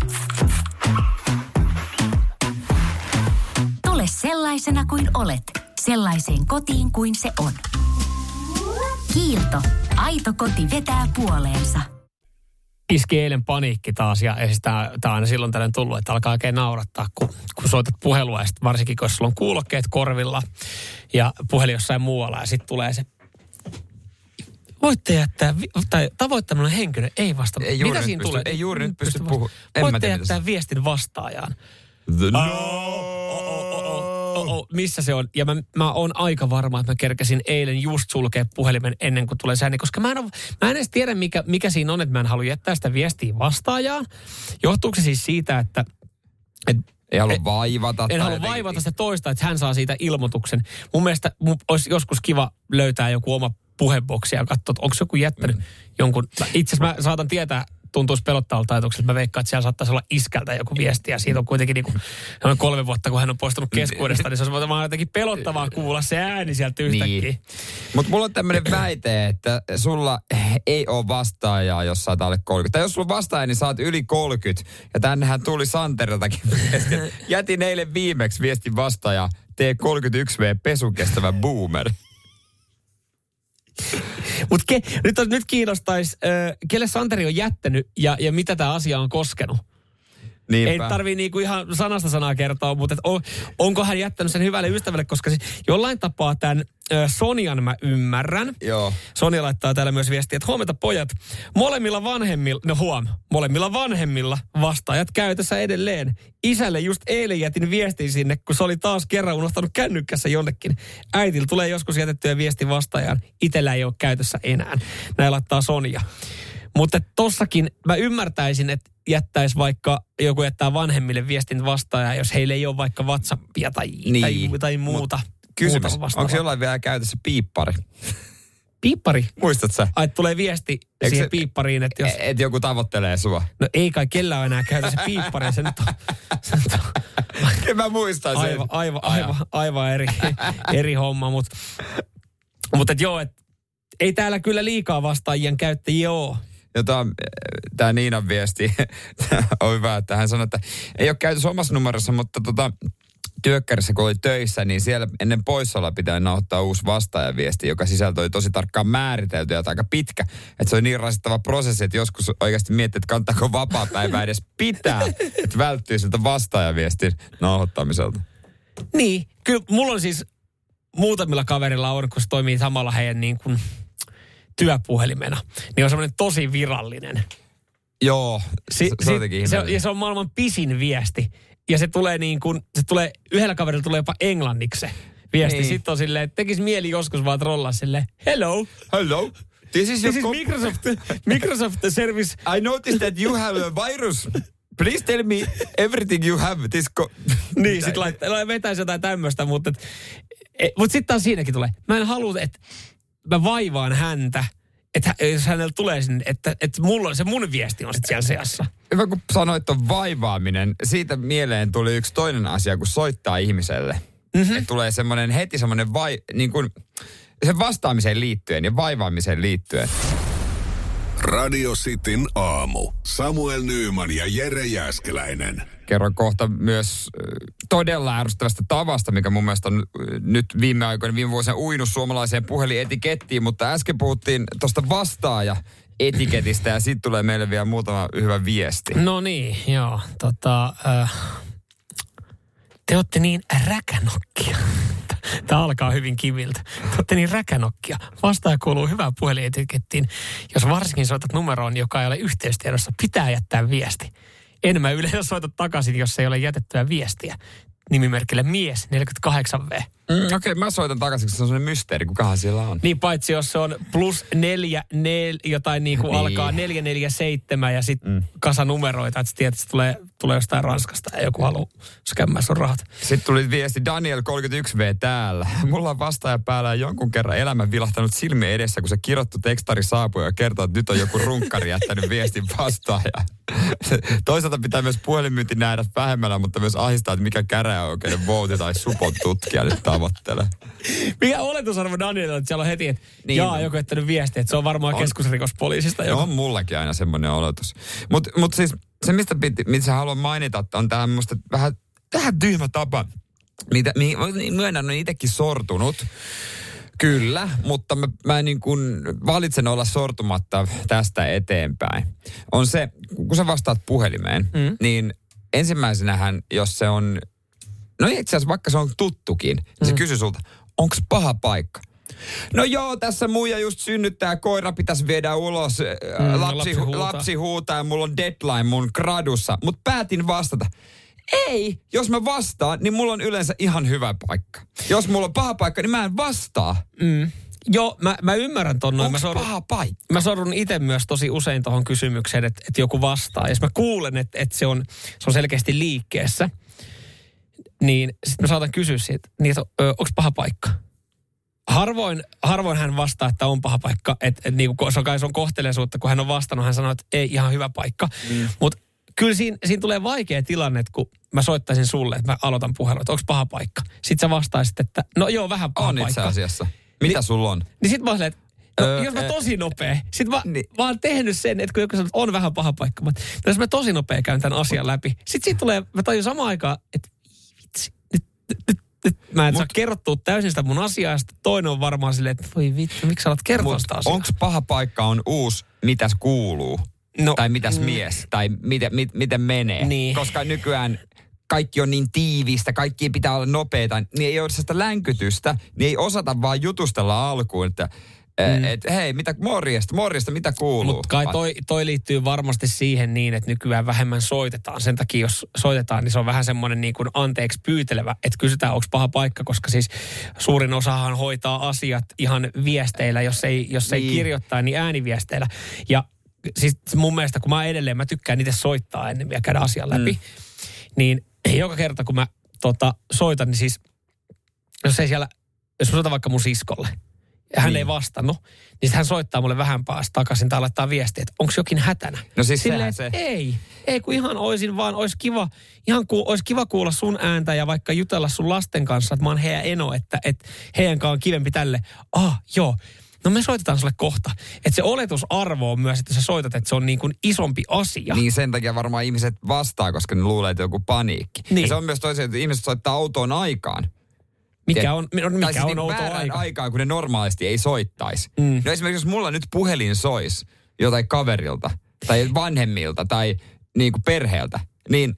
Tule sellaisena kuin olet, sellaiseen kotiin kuin se on. Kiilto. Aito koti vetää puoleensa. iski eilen paniikki taas ja, tämä on aina silloin tällöin tullut, että alkaa oikein naurattaa, kun, kun soitat puhelua ja sit varsinkin kun sulla on kuulokkeet korvilla ja puhelin jossain muualla ja sitten tulee se Voitte jättää, vi- tai tavoittaminen henkilö ei vasta. Ei juuri Mitä nyt siinä pysty- tulee? ei juuri nyt pysty vasta- puhu- en mä Voitte jättää viestin vastaajaan. The Oh, oh, missä se on? Ja mä, mä oon aika varma, että mä kerkäsin eilen just sulkea puhelimen ennen kuin tulee sääni, koska mä en, ole, mä en edes tiedä, mikä, mikä siinä on, että mä en halua jättää sitä viestiä vastaajaan. Johtuuko se siis siitä, että... Et, Ei halua vaivata. En halua jotenkin- vaivata sitä toista, että hän saa siitä ilmoituksen. Mun mielestä mun olisi joskus kiva löytää joku oma puheboksi ja katsoa, että onko joku jättänyt mm. jonkun... Itse asiassa mä saatan tietää, tuntuisi pelottavalta ajatukselta, mä veikkaan, että siellä saattaisi olla iskältä joku viesti ja siitä on kuitenkin niin kuin, noin kolme vuotta, kun hän on poistunut keskuudesta, niin se olisi vaan jotenkin pelottavaa kuulla se ääni sieltä yhtäkkiä. Niin. Mutta mulla on tämmöinen väite, että sulla ei ole vastaajaa, jos sä oot alle 30. Tai jos sulla on vastaaja, niin oot yli 30. Ja tännehän tuli Santeriltakin viesti. Jätin eilen viimeksi viestin vastaaja T31V pesukestävä boomer. Mutta nyt, nyt kiinnostaisi, äh, kelle Santeri on jättänyt ja, ja mitä tämä asia on koskenut. Niinpä. Ei tarvii niinku ihan sanasta sanaa kertoa, mutta et on, onko hän jättänyt sen hyvälle ystävälle, koska siis jollain tapaa tämän Sonian mä ymmärrän. Joo. Sonia laittaa täällä myös viestiä, että huomenta pojat, molemmilla vanhemmilla, no huom, molemmilla vanhemmilla vastaajat käytössä edelleen. Isälle just eilen jätin viestin sinne, kun se oli taas kerran unohtanut kännykkässä jonnekin. Äitillä tulee joskus jätettyä viesti vastaajaan, itellä ei ole käytössä enää. Näin laittaa Sonia. Mutta tossakin mä ymmärtäisin, että jättäisi vaikka joku jättää vanhemmille viestin vastaaja, jos heillä ei ole vaikka WhatsAppia tai, Niin. tai, tai muuta. Kysymys, muuta onko jollain vielä käytössä piippari? Piippari? Muistat sä? Ai, tulee viesti Eikö siihen se- piippariin, että jos... Et joku tavoittelee sua. No ei kai kellään enää käytössä piippari, se nyt on, se nyt on Kyllä mä muistan sen. aivan, aivan, aivan, aivan eri, eri homma, mutta mut et joo, et ei täällä kyllä liikaa vastaajien käyttäjiä ole. Jota tämä Niinan viesti (laughs) on hyvä, että hän sanoi, että ei ole käytössä omassa numerossa, mutta tota, työkkärissä kun oli töissä, niin siellä ennen poissaoloa pitää nauhoittaa uusi vastaajaviesti, joka sisältö oli tosi tarkkaan määritelty ja aika pitkä. Että se oli niin rasittava prosessi, että joskus oikeasti miettii, että kannattaako vapaa-päivää edes pitää, että välttyy siltä vastaajaviestin nauhoittamiselta. Niin, kyllä mulla on siis muutamilla kaverilla on, kun se toimii samalla heidän niin kuin työpuhelimena, niin on semmoinen tosi virallinen. Joo, Si- se, se on si- se, ja se on maailman pisin viesti. Ja se tulee niin kuin, se tulee, yhdellä kaverilla tulee jopa englanniksi se viesti. Niin. Sitten on silleen, että tekisi mieli joskus vaan trollaa silleen, hello. Hello. This is, This is your Microsoft, Microsoft service. I noticed that you have a virus. Please tell me everything you have. This co- (laughs) Niin, sit laittaa, vetäisi jotain tämmöistä, mutta, et, et, mutta sitten taas siinäkin tulee. Mä en halua, että mä vaivaan häntä, että jos hänellä tulee sinne, että, että mulla, se mun viesti on sitten siellä seassa. Hyvä, kun sanoit on vaivaaminen. Siitä mieleen tuli yksi toinen asia, kun soittaa ihmiselle. Mm-hmm. Et tulee semmoinen heti semmoinen vai, niin kuin, sen vastaamiseen liittyen ja vaivaamiseen liittyen. Radio Cityn aamu. Samuel Nyyman ja Jere Jäskeläinen. Kerron kohta myös todella ärsyttävästä tavasta, mikä mun mielestä on nyt viime aikoina, viime vuosina uinut suomalaiseen puhelietikettiin, mutta äsken puhuttiin tuosta vastaaja etiketistä ja siitä tulee meille vielä muutama hyvä viesti. No niin, joo. Tota, äh, te olette niin räkänokkia. (laughs) Tämä alkaa hyvin kiviltä. Te olette niin räkänokkia. Vastaaja kuuluu hyvään puhelietikettiin. Jos varsinkin soitat numeroon, joka ei ole yhteystiedossa, pitää jättää viesti. En mä yleensä soita takaisin, jos ei ole jätettyä viestiä. Nimimerkille mies 48V. Mm, Okei, okay, mä soitan takaisin, koska se on sellainen mysteeri, kukahan siellä on. Niin paitsi jos se on plus neljä, nel, jotain niin kuin Niin. alkaa 447 ja sitten mm. kasa numeroita, että sä tiedät, että se tulee, tulee jostain Ranskasta ja joku haluaa skämmää sun rahat. Sitten tuli viesti Daniel 31V täällä. (laughs) Mulla on vastaaja päällä jonkun kerran elämä vilahtanut silmien edessä, kun se kirottu tekstari saapui ja kertoo, että nyt on joku runkkari jättänyt viestin vastaaja. (laughs) Toisaalta pitää myös puhelinmyynti nähdä vähemmällä, mutta myös ahistaa, että mikä käräjäoikeuden vouti tai supon tutkija nyt tavoittelee. Mikä oletusarvo Danielilla, että siellä on heti, että Niin. jaa, joku jättänyt viestiä, että se on varmaan On. keskusrikospoliisista No joku. on mullakin aina semmoinen oletus. Mutta mut siis se, mistä piti, mitä haluan mainita, että on tämä musta vähän, vähän tyhmä tapa. Mitä, mihin, myönnän, on itsekin sortunut. Kyllä, mutta mä, mä niin kuin valitsen olla sortumatta tästä eteenpäin. On se, kun sä vastaat puhelimeen, mm. niin ensimmäisenähän, jos se on, no itse asiassa vaikka se on tuttukin, niin se Mm. kysyy sulta, onko paha paikka? No joo, tässä muija just synnyttää, koira pitäisi viedä ulos, mm, Mm, lapsi, lapsi hu- huutaa. lapsi huutaa ja mulla on deadline mun gradussa. Mutta päätin vastata. Ei, jos mä vastaan, niin mulla on yleensä ihan hyvä paikka. Jos mulla on paha paikka, niin mä en vastaa. Mm. Joo, mä, mä ymmärrän ton noin. Onks Mä sorun, paha paikka? Mä sorun itse myös tosi usein tuohon kysymykseen, että, että joku vastaa. Jos mä kuulen, että, että se, on, se on selkeästi liikkeessä, niin sitten mä saatan kysyä siitä, niin että onko paha paikka? Harvoin, harvoin hän vastaa, että on paha paikka. Että et, niin se on kai se on kohteleisuutta, kun hän on vastannut, hän sanoo, että ei ihan hyvä paikka. Mm. Mutta kyllä siinä, siinä tulee vaikea tilanne, kun mä soittaisin sulle, että mä aloitan puhelun, että onko paha paikka. Sitten sä vastaisit, että no joo, vähän paha On paikka. itse asiassa. Mitä Niin- sulla on? Niin sit mä olin, että no, Öö, jos mä eh. tosi nopea, sit mä, niin. mä oon tehnyt sen, että kun joku sanoo, että on vähän paha paikka, mutta jos mä tosi nopea käyn tämän asian läpi, sit siitä tulee, mä tajun samaan aikaan, että mä en Mut, saa kerrottua täysin sitä mun sitten toinen on varmaan silleen, että voi vittu, miksi sä alat kertoa sitä asiaa? Onko paha paikka on uusi, mitäs kuuluu? No, tai mitäs mm. mies? Tai miten, mit, miten menee? Niin. Koska nykyään kaikki on niin tiivistä, kaikki pitää olla nopeita, niin ei ole sitä länkytystä, niin ei osata vaan jutustella alkuun, että mm. et, hei, mitä, morjesta, morjesta, mitä kuuluu? Mutta kai toi, toi liittyy varmasti siihen niin, että nykyään vähemmän soitetaan. Sen takia, jos soitetaan, niin se on vähän semmoinen niin kuin anteeksi pyytelevä, että kysytään, onko paha paikka, koska siis suurin osahan hoitaa asiat ihan viesteillä, jos ei, jos ei Niin. kirjoittaa, niin ääniviesteillä. Ja siis mun mielestä, kun mä edelleen, mä tykkään itse soittaa ennen vielä käydä asian läpi, mm. niin joka kerta, kun mä tota, soitan, niin siis, jos ei siellä, jos mä soitan vaikka mun siskolle, ja hän Niin. ei vastannut, niin sit hän soittaa mulle vähän päästä takaisin tai laittaa viestiä, että onko jokin hätänä. No siis Silleen, se. Ei, ei kun ihan oisin vaan, olisi kiva, ihan ku, olisi kiva kuulla sun ääntä ja vaikka jutella sun lasten kanssa, että mä oon heidän eno, että, että heidän kanssa on kivempi tälle. Ah, joo. No me soitetaan sulle kohta. Että se oletusarvo on myös, että sä soitat, että se on niin kuin isompi asia. Niin sen takia varmaan ihmiset vastaa, koska ne luulee, että joku paniikki. Niin. Ja se on myös toisaalta, että ihmiset soittaa autoon aikaan. Mikä on, tai mikä siis on niinku outo aika? aikaan, kun ne normaalisti ei soittaisi. Mm. No esimerkiksi jos mulla nyt puhelin sois jotain kaverilta tai vanhemmilta tai niin kuin perheeltä, niin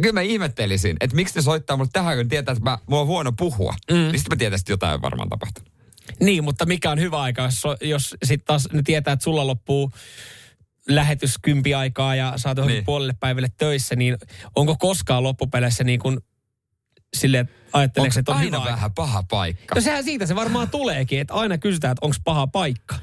kyllä mä ihmettelisin, että miksi ne soittaa mulle tähän, kun tietää, että mä, mulla on huono puhua. Mm. Niin sitten mä tietäisin, että jotain on varmaan tapahtunut. Niin, mutta mikä on hyvä aika, jos, jos sitten taas ne tietää, että sulla loppuu lähetys kympi aikaa ja saat johonkin Niin. niin. puolelle päivälle töissä, niin onko koskaan loppupeleissä niin kuin että ajatteleeko, että on aina hyvä vähän paha paikka? No sehän siitä se varmaan tuleekin, että aina kysytään, että onko paha paikka.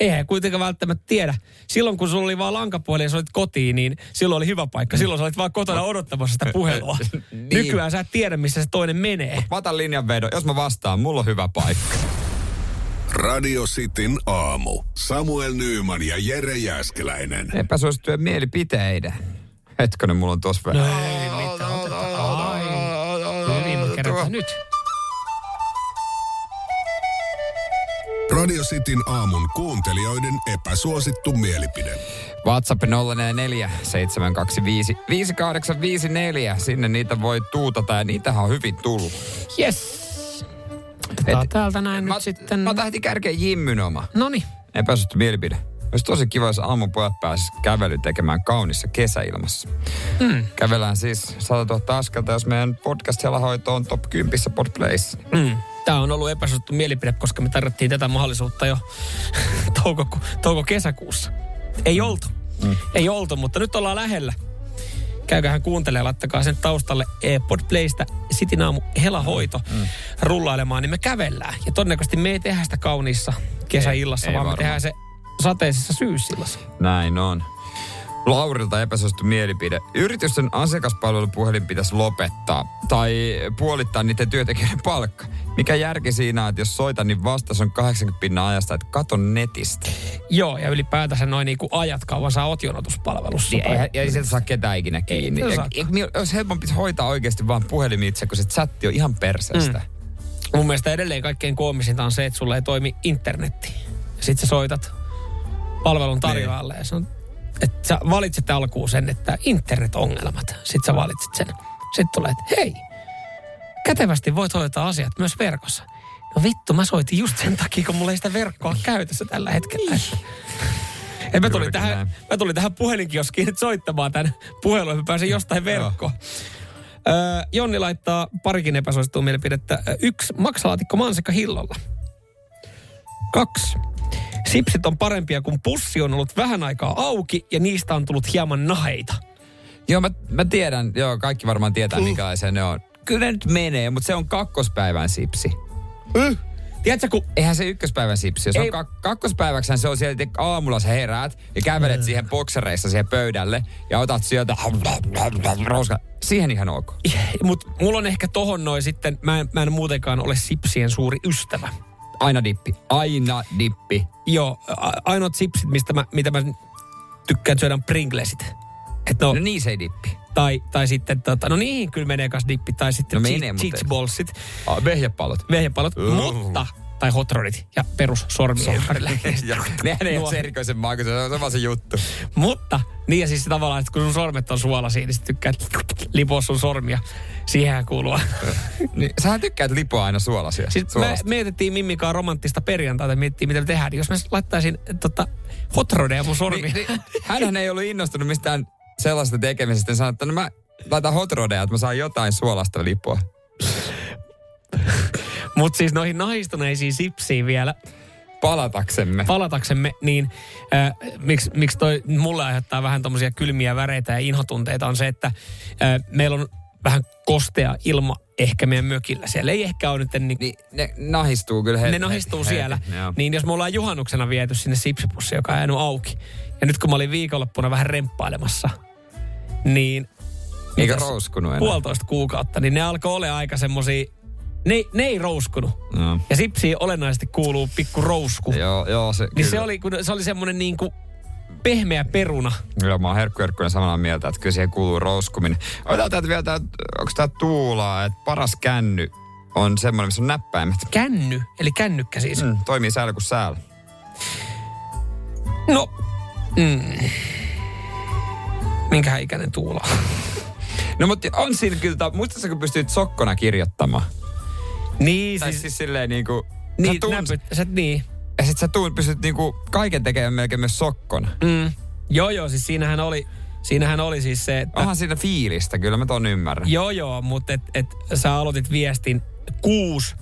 Eihän kuitenkaan välttämättä tiedä. Silloin kun sulla oli vaan lankapuhelin ja sä olit kotiin, niin silloin oli hyvä paikka. Silloin sä olit vaan kotona odottamassa sitä puhelua. (laughs) Niin. Nykyään sä et tiedä, missä se toinen menee. Mä otan linjanvedon. Jos mä vastaan, mulla on hyvä paikka. Radio Cityn aamu. Samuel Nyyman ja Jere Jäskeläinen. Epäsuosittujen mielipiteiden. Hetkonen, mulla on tossa No vähän. Ai, kerätään nyt. Radio Cityn aamun kuuntelijoiden epäsuosittu mielipide. WhatsApp 044 725 5854. Sinne niitä voi tuutata ja niitähän on hyvin tullut. Yes. Otetaan täältä näin mä, nyt sitten. Mä otan heti kärkeen Jimmyn oma. Noniin. Epäsuosittu mielipide. Olisi tosi kiva, jos aamupojat pääsis kävely tekemään kaunissa kesäilmassa. Mm. Kävelään siis 100 000 askelta, jos meidän podcast-helahoito on top 10 Podplace. Mm. Tämä on ollut epäsuosittu mielipide, koska me tarjottiin tätä mahdollisuutta jo (laughs) toukoku- touko-kesäkuussa. Ei oltu. Mm. Ei oltu, mutta nyt ollaan lähellä. Käyköhän kuuntelemaan, laittakaa sen taustalle Podplaystä Sitin aamu helahoito mm. rullailemaan, niin me kävellään. Ja todennäköisesti me ei tehdä sitä kauniissa kesäillassa, Ei- ei vaan varmaan. me tehdään se sateisessa syysillassa. Näin on. Laurilta epäsuosittu mielipide. Yritysten asiakaspalvelupuhelin pitäisi lopettaa tai puolittaa niiden työntekijöiden palkka. Mikä järki siinä että jos soitan, niin vastaus on 80 pinnan ajasta, että katon netistä. Joo, ja ylipäätänsä noin niinku ajat kauan sä oot jonotuspalvelussa. Niin, ei, ei sieltä saa ketään ikinä kiinni. Ei, Ja- saa. ja- ja- Jos helpompi hoitaa oikeasti vaan puhelimitse, kun se chatti on ihan perseestä. Mm. Mun mielestä edelleen kaikkein koomisinta on se, että sulla ei toimi internetti. Sitten sä soitat palvelun tarjoajalle ja sanon, että sä valitset alkuun sen, että internetongelmat. Sitten sä valitset sen. Sitten tulee, että hei, kätevästi voit hoitaa asiat myös verkossa. No vittu, mä soitin just sen takia, kun mulla ei sitä verkkoa käytössä tällä hetkellä. Et mä, tulin tähän, mä tulin tähän puhelinkioskiin nyt soittamaan tämän puhelun, että mä pääsen jostain verkkoon. Öö, Jonni laittaa parikin epäsuosittua mielipidettä. Yksi, maksalaatikko mansikka hillolla. Kaksi, sipsit on parempia, kun pussi on ollut vähän aikaa auki ja niistä on tullut hieman naheita. Joo, mä, mä tiedän. Joo, kaikki varmaan tietää, Mm. minkälaisia ne on. Kyllä ne nyt menee, mutta se on kakkospäivän sipsi. Mm. Tiedätkö, kun... Eihän se ykköspäivän sipsi. Jos Ei. on kak- kakkospäiväksi se on sieltä, että aamulla sä heräät ja kävelet Mm. siihen boksereissa siihen pöydälle ja otat sieltä roska. Siihen ihan ok. Mutta mulla on ehkä tohon noin sitten, mä en, mä en muutenkaan ole sipsien suuri ystävä. Aina dippi. Aina dippi. Joo, a- ainoat sipsit, mistä mä, mitä mä tykkään syödä on Pringlesit. Et no, No niin se ei dippi. tai, tai sitten, tota, no niihin kyllä menee kas dippi, tai sitten No menee, ballsit, Ah, vehjepallot. vehjepalot, Uh. mutta, tai hot rodit ja perus sormien ympärillä. (laughs) Ja Nehän ei ole se erikoisen maku, se on sama se juttu. Mutta, niin ja siis tavallaan, että kun sun sormet on suolaisia, niin sit tykkäät lipoa sun sormia. Siihenhän kuuluu. (laughs) Niin, sähän tykkäät lipoa aina suolasia. Siis me mietittiin Mimmikaan romanttista perjantaita, mietittiin mitä me tehdään. Niin jos mä laittaisin tota, hot rodeja mun sormiin. Niin, niin, hänhän ei ollut innostunut mistään sellaista tekemisestä. Hän sanoi, että no mä laitan hot rodeja, että mä saan jotain suolasta lipoa. Mutta siis noihin nahistuneisiin sipsiin vielä Palataksemme. palataksemme, niin äh, miksi, miksi toi mulle aiheuttaa vähän tommosia kylmiä väreitä ja inhotunteita on se, että äh, meillä on vähän kostea ilma ehkä meidän mökillä. Siellä ei ehkä ole nyt niin, niin ne nahistuu kyllä heti. Ne nahistuu heti, siellä. heti, joo. niin jos me ollaan juhannuksena viety sinne sipsipussi, joka on jäänyt auki. Ja nyt kun mä olin viikonloppuna vähän remppailemassa, niin... Eikä rouskunut enää. Puolitoista kuukautta, niin ne alkoi olla aika semmosia... Ne, ne ei rouskunut. No. Ja sipsiin olennaisesti kuuluu pikku rousku. Joo, joo, se, Niin se oli, kun se oli semmoinen niin kuin pehmeä peruna. Joo, mä oon herkku herkkuinen samalla mieltä, että kyllä siihen kuuluu rouskuminen. Otetaan täältä vielä, tää, onko tää Tuulaa, että paras känny on semmoinen, missä on näppäimet. Känny, eli kännykkä siis. Mm, toimii säällä kuin säällä. No, mm. minkähän ikäinen Tuula? No mutta on siinä kyllä, ta- muistatko kun pystyt sokkona kirjoittamaan? Niin, Tai siis, siis silleen niinku... niin, sä tuun, näpyt, sä, niin. ja sit sä tuun, pystyt niinku kaiken tekemään melkein myös sokkona. Mm. Joo, joo, siis siinähän oli, siinähän oli siis se, että... Onhan siinä fiilistä, kyllä mä ton ymmärrän. Joo, joo, mutta et, et, sä aloitit viestin 6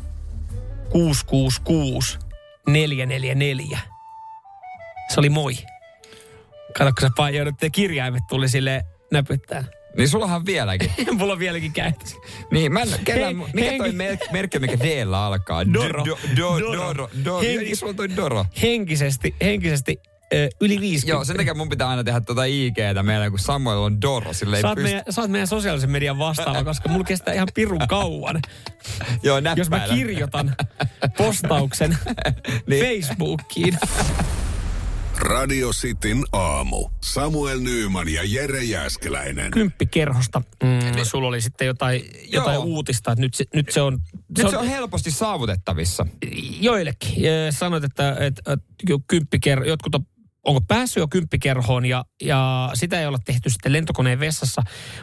666 444. Se oli moi. Kato, kun sä painoit, ja kirjaimet tuli sille näpyttää. Niin sullahan vieläkin. (laughs) Mulla on vieläkin käytössä. Niin, mä en, kellä, Hei, mikä toi henki- mer- merkki, mikä d alkaa? Doro. Do, do, Doro. Doro. Doro. Henki- Henki. Sulla toi Doro. Henkisesti, henkisesti ö, yli 50. Joo, sen takia mun pitää aina tehdä tuota IGtä meillä, kun Samuel on Doro. Sille ei Sä oot, pysty... meidän, sä oot meidän sosiaalisen median vastaava, (laughs) koska mulla kestää ihan pirun kauan. Joo, Jos mä kirjoitan (laughs) postauksen Niin. Facebookiin. Radio Cityn aamu. Samuel Nyyman ja Jere Jäskeläinen. kymppikerhosta. Mm, niin sulla oli sitten jotain, jotain Joo. uutista, että nyt se, nyt se on... Nyt se on helposti saavutettavissa. Joillekin. Sanoit, että, että, että kymppikerho, jotkut on, onko päässyt jo kymppikerhoon ja, ja sitä ei olla tehty sitten lentokoneen vessassa,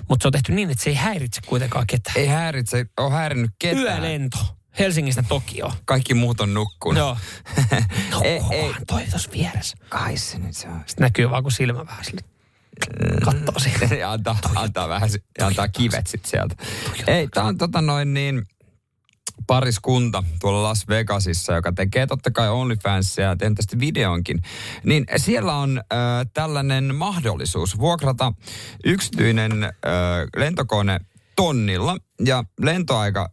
mutta se on tehty niin, että se ei häiritse kuitenkaan ketään. Ei häiritse, ole häirinnyt ketään. Yölento. Helsingistä Tokioon. Kaikki muut on nukkunut. Joo. (laughs) No, ei, ei. toi tuossa vieressä. Kai se nyt se on. Sitten näkyy vaan, kun silmä vähän sille kattoo siihen. (laughs) Ja antaa, antaa vähän, ja antaa kivet sit sieltä. Ei, tää on tota noin niin pariskunta tuolla Las Vegasissa, joka tekee totta kai OnlyFansia ja teen tästä videonkin. Niin siellä on äh, tällainen mahdollisuus vuokrata yksityinen äh, lentokone tonnilla ja lentoaika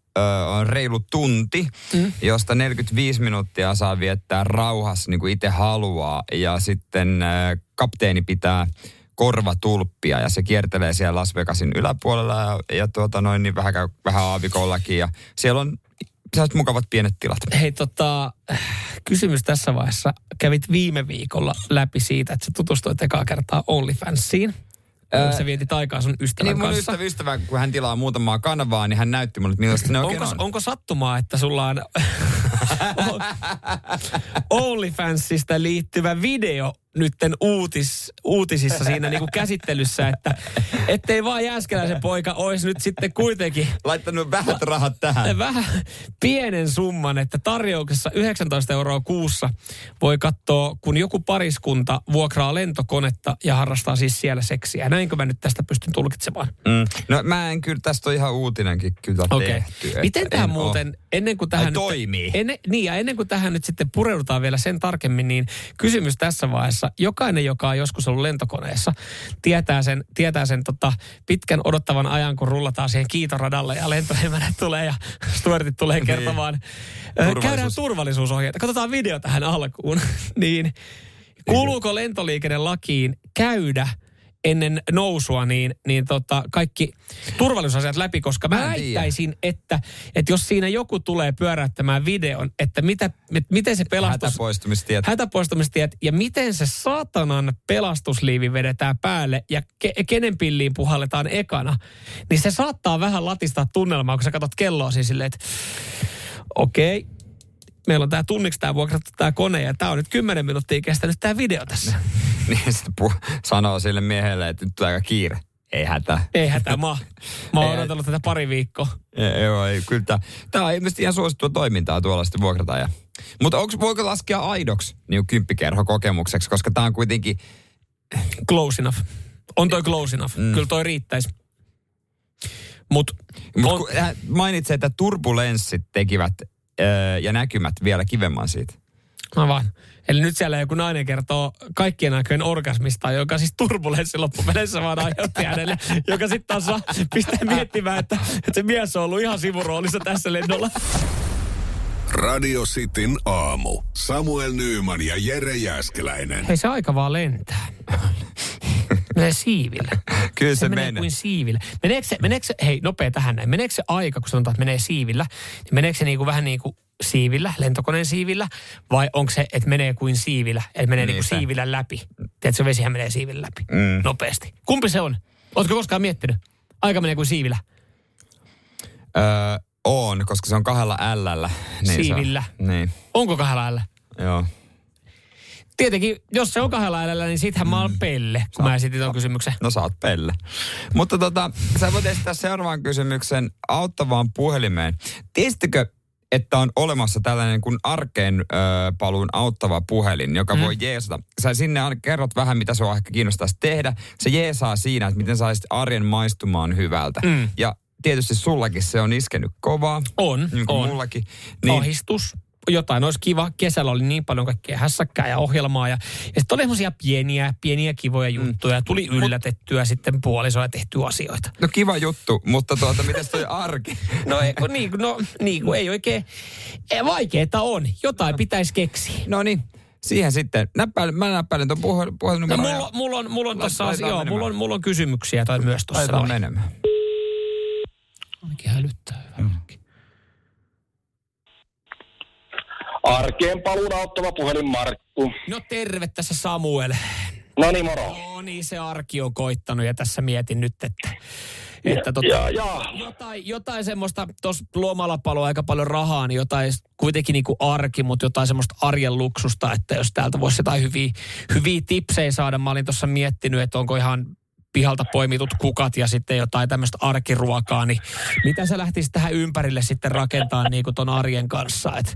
on reilu tunti, mm. josta 45 minuuttia saa viettää rauhassa niin kuin itse haluaa. Ja sitten ö, kapteeni pitää korvatulppia ja se kiertelee siellä Las Vegasin yläpuolella ja, ja tuota noin niin vähän, vähän aavikollakin. Ja siellä on sellaiset mukavat pienet tilat. Hei tota, kysymys tässä vaiheessa. Kävit viime viikolla läpi siitä, että sä tutustuit ekaa kertaa OnlyFansiin. Öö, sä vietit aikaa sun ystävän Niin mun kanssa. ystävä, ystävä, kun hän tilaa muutamaa kanavaa, niin hän näytti mulle, että millaista ne oikein onko, on. onko sattumaa, että sulla on (laughs) (laughs) OnlyFansista liittyvä video nytten uutis, uutisissa siinä niinku käsittelyssä, että ettei vaan Jääskeläisen poika olisi nyt sitten kuitenkin... Laittanut vähät rahat tähän. Vähän pienen summan, että tarjouksessa 19 euroa kuussa voi katsoa, kun joku pariskunta vuokraa lentokonetta ja harrastaa siis siellä seksiä. Näinkö mä nyt tästä pystyn tulkitsemaan? Mm. No mä en kyllä, tästä on ihan uutinenkin kyllä Okei. tehty. Miten tähän en muuten, oo. ennen kuin tähän Ai nyt, toimii. Ennen, niin, ja ennen kuin tähän nyt sitten pureudutaan vielä sen tarkemmin, niin kysymys tässä vaiheessa. Jokainen, joka on joskus ollut lentokoneessa, tietää sen, tietää sen tota, pitkän odottavan ajan, kun rullataan siihen kiitoradalle ja lentoemännät tulee ja (laughs) stuartit tulee Niin. kertomaan. Turvallisuus. Käydään turvallisuusohjeita. Katsotaan video tähän alkuun. (laughs) niin, kuuluuko lentoliikennelakiin käydä ennen nousua niin, niin tota, kaikki turvallisuusasiat läpi, koska mä Mä väittäisin, että, että jos siinä joku tulee pyöräyttämään videon, että mitä, et miten se pelastus... Hätäpoistumistiet. Hätäpoistumistiet ja miten se saatanan pelastusliivi vedetään päälle ja ke- kenen pilliin puhalletaan ekana, niin se saattaa vähän latistaa tunnelmaa, kun sä katsot kelloa siis silleen, että okei, meillä on tämä tunniksi tämä vuokrattu tämä kone ja tämä on nyt 10 minuuttia kestänyt tämä video tässä. (laughs) (laughs) niin sitten pu- sanoo sille miehelle, että nyt on aika kiire. Ei hätä. Ei hätää, mä, mä oon odotellut tätä pari viikkoa. Ei, Joo, ei, kyllä tämä, tämä on ilmeisesti ihan suosittua toimintaa tuolla sitten vuokrata. Ja. Mutta onks, voiko laskea aidoksi niin kymppikerho kokemukseksi, koska tämä on kuitenkin... Close enough. On toi close enough. Mm. Kyllä toi riittäisi. Mut, Mut on- mainitsee, että turbulenssit tekivät öö, ja näkymät vielä kivemman siitä. Mä vaan. Eli nyt siellä joku nainen kertoo kaikkien aikojen orgasmista, joka siis turbulenssi loppupeleissä vaan aiheutti hänelle, joka sitten taas saa pistää miettimään, että, että se mies on ollut ihan sivuroolissa tässä lennolla. Radio Cityn aamu. Samuel Nyyman ja Jere Jäskeläinen. Hei se aika vaan lentää. Menee siivillä. Kyllä se, Se menee menee. kuin siivillä. Meneekö se, meneekö se, hei nopea tähän näin, meneekö se aika, kun sanotaan, että menee siivillä, niin meneekö se niinku vähän niin kuin siivillä, lentokoneen siivillä, vai onko se, että menee kuin siivillä, että menee niin Niin kuin siivillä läpi? Tiedätkö, vesihän menee siivillä läpi Mm. nopeasti. Kumpi se on? Oletko koskaan miettinyt? Aika menee kuin siivillä. Öö, on, koska se on kahdella Lllä. Niin Siivillä. Se on, niin, Onko kahdella ällä? joo. Tietenkin, jos se on kahdella älällä, niin sittenhän mä oon pelle, kun mä esitin tuon kysymyksen. No sä oot pelle. Mutta tota, sä voit esittää seuraavan kysymyksen auttavaan puhelimeen. Tiesittekö, että on olemassa tällainen kuin arkeen ö, paluun auttava puhelin, joka mm. voi jeesata. Sä sinne kerrot vähän, mitä sua ehkä kiinnostaisi tehdä. Se jeesaa siinä, että miten saisit arjen maistumaan hyvältä. Mm. Ja tietysti sullakin se on iskenyt kovaa. On, niin kuin on. mullakin. Niin. Ahistus. Jotain olisi kiva. Kesällä oli niin paljon kaikkea hässäkkää ja ohjelmaa. Ja, ja sitten oli semmoisia pieniä, pieniä kivoja juttuja. Tuli yllätettyä sitten puolisoa ja tehtyä asioita. No kiva juttu, mutta tuota, miten toi arki? (laughs) No, ei, kun niin, no niin kuin ei oikein, ei, vaikeeta on. Jotain pitäisi keksiä. No niin, siihen sitten. Näppäilen, mä näppäilen tuon puhelin, No, puhelinnumeron. mulla, mulla on, mulla on Laitetaan joo, mulla on, mulla on kysymyksiä tai myös tuossa. Laitetaan menemään. Ainakin hälyttää hyvä. Arkeen paluun auttava puhelin Markku. No terve tässä Samuel. No niin, moro. No niin, se arki on koittanut ja tässä mietin nyt, että, että tota, ja, ja. Jotain, jotain semmoista, tuossa luomalla palo aika paljon rahaa, niin jotain kuitenkin niin kuin arki, mutta jotain semmoista arjen luksusta, että jos täältä voisi jotain hyviä, hyviä tipsejä saada. Mä olin tuossa miettinyt, että onko ihan pihalta poimitut kukat ja sitten jotain tämmöistä arkiruokaa, niin mitä sä lähtisit tähän ympärille sitten rakentaa niin kuin ton arjen kanssa? Et,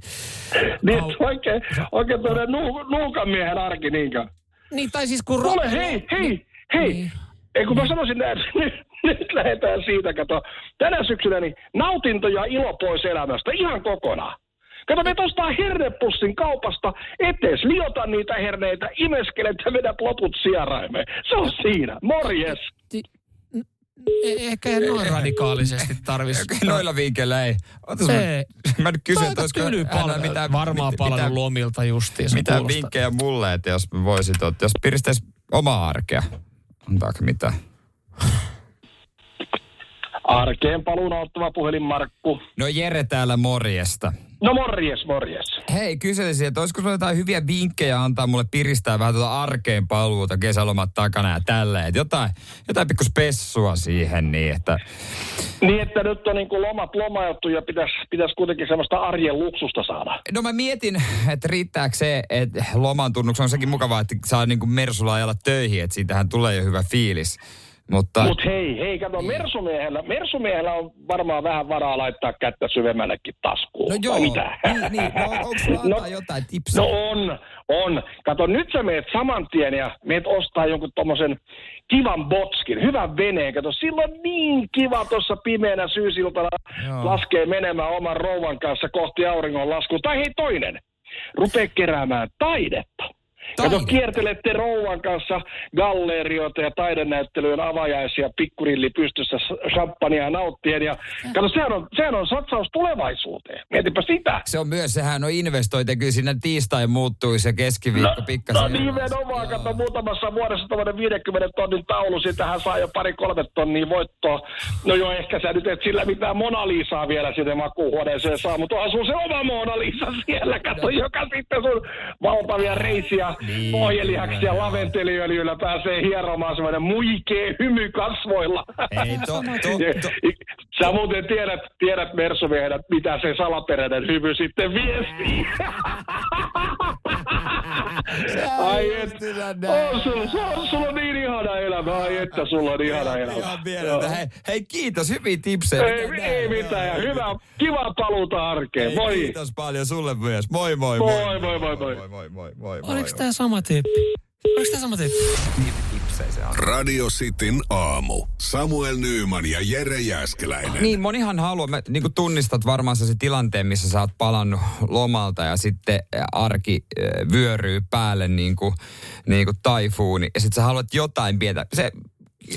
Niin, oikein, oikein tuonne nu, nuukan miehen arki, niinkö? Niin, tai siis kun... Kuule, hei, hei, hei. Niin. Ei kun mä sanoisin näin, (laughs) nyt, nyt lähdetään siitä, kato. Tänä syksynä niin nautinto ja ilo pois elämästä ihan kokonaan. Kato, me ostaa hernepussin kaupasta, ettees liota niitä herneitä, imeskelet ja vedät loput sieraimeen. Se on siinä. Morjes. Eh- Ehkä ei noin radikaalisesti tarvitsisi. Noilla vinkkeillä ei. Otas Se- mä, mä nyt kysyn, että olisiko hänellä palvelu. mitään, Varmaan mit- palannut mitään- lomilta justiin. Mitä vinkkejä mulle, että jos mä voisin, että jos piristäisi omaa arkea, antaako mitään? Arkeen paluun auttava puhelin Markku. No Jere täällä morjesta. No morjes, morjes. Hei, kyselisin, että olisiko sulla jotain hyviä vinkkejä antaa mulle piristää vähän tuota arkeen paluuta kesälomat takana ja tälleen. Että jotain, jotain pikku spessua siihen niin, että... Niin, että nyt on niin kuin lomat lomautettu ja pitäisi pitäis kuitenkin semmoista arjen luksusta saada. No mä mietin, että riittääkö se, että loman tunnuksessa on sekin mukavaa, että saa niin kuin Mersulla ajalla töihin, että siitähän tulee jo hyvä fiilis. Mutta Mut hei, hei, kato, Mersumiehellä, Mersumiehellä on varmaan vähän varaa laittaa kättä syvemmällekin taskuun. No joo, mitä? niin, niin. No, onko sulla (laughs) antaa jotain tipsiä? No on, on. Kato, nyt sä meet saman tien ja meet ostaa jonkun tommosen kivan botskin, hyvän veneen. Kato, silloin niin kiva tuossa pimeänä syysiltana Joo. laskee menemään oman rouvan kanssa kohti auringonlaskua. Tai hei toinen, rupee keräämään taidetta. Kato, kiertelette rouvan kanssa gallerioita ja taidenäyttelyjen avajaisia, pikkurilli pystyssä champagnea nauttien. Ja kato, sehän on, sehän on satsaus tulevaisuuteen. Mietipä sitä. Se on myös, sehän on investointi, kyllä siinä tiistai muuttuisi ja keskiviikko pikkasen. No nimenomaan, kato muutamassa vuodessa tuommoinen 50 tonnin taulu, sitähän saa jo pari-kolme tonnia voittoa. No joo, ehkä sä nyt et sillä mitään Mona Lisaa vielä sinne makuuhuoneeseen saa, mutta onhan sun se oma Mona Lisa siellä, kato, joka sitten sun valtavia reisiä, Niin, pohjelihaksi ja laventeliöljyllä pääsee hieromaan semmoinen muikee hymy kasvoilla. Ei, to, to, to. Sä muuten tiedät, tiedät Mersumiehenä, mitä se salaperäinen hymy sitten viestii. Ai et, on sulla, sulla, sulla on niin ihana elämä, ai että sulla on ihana elämä. Ihan mieleltä. Hei, hei, kiitos, hyviä tipsejä. Ei, ei mitään, ja hyvä, kiva paluuta arkeen, moi. Kiitos paljon sulle myös. Moi moi Moi, moi, moi, moi. moi, moi, moi, moi. Oliko tämä sama tyyppi? Oliko tämä sama tyyppi? Radio Cityn aamu. Samuel Nyyman ja Jere Jäskeläinen. Niin, monihan haluaa, mä, niin kuin tunnistat varmaan se tilanteen, missä sä oot palannut lomalta ja sitten arki vyöryy päälle niin kuin, niin kuin taifuuni. Ja sitten sä haluat jotain pientä. Se,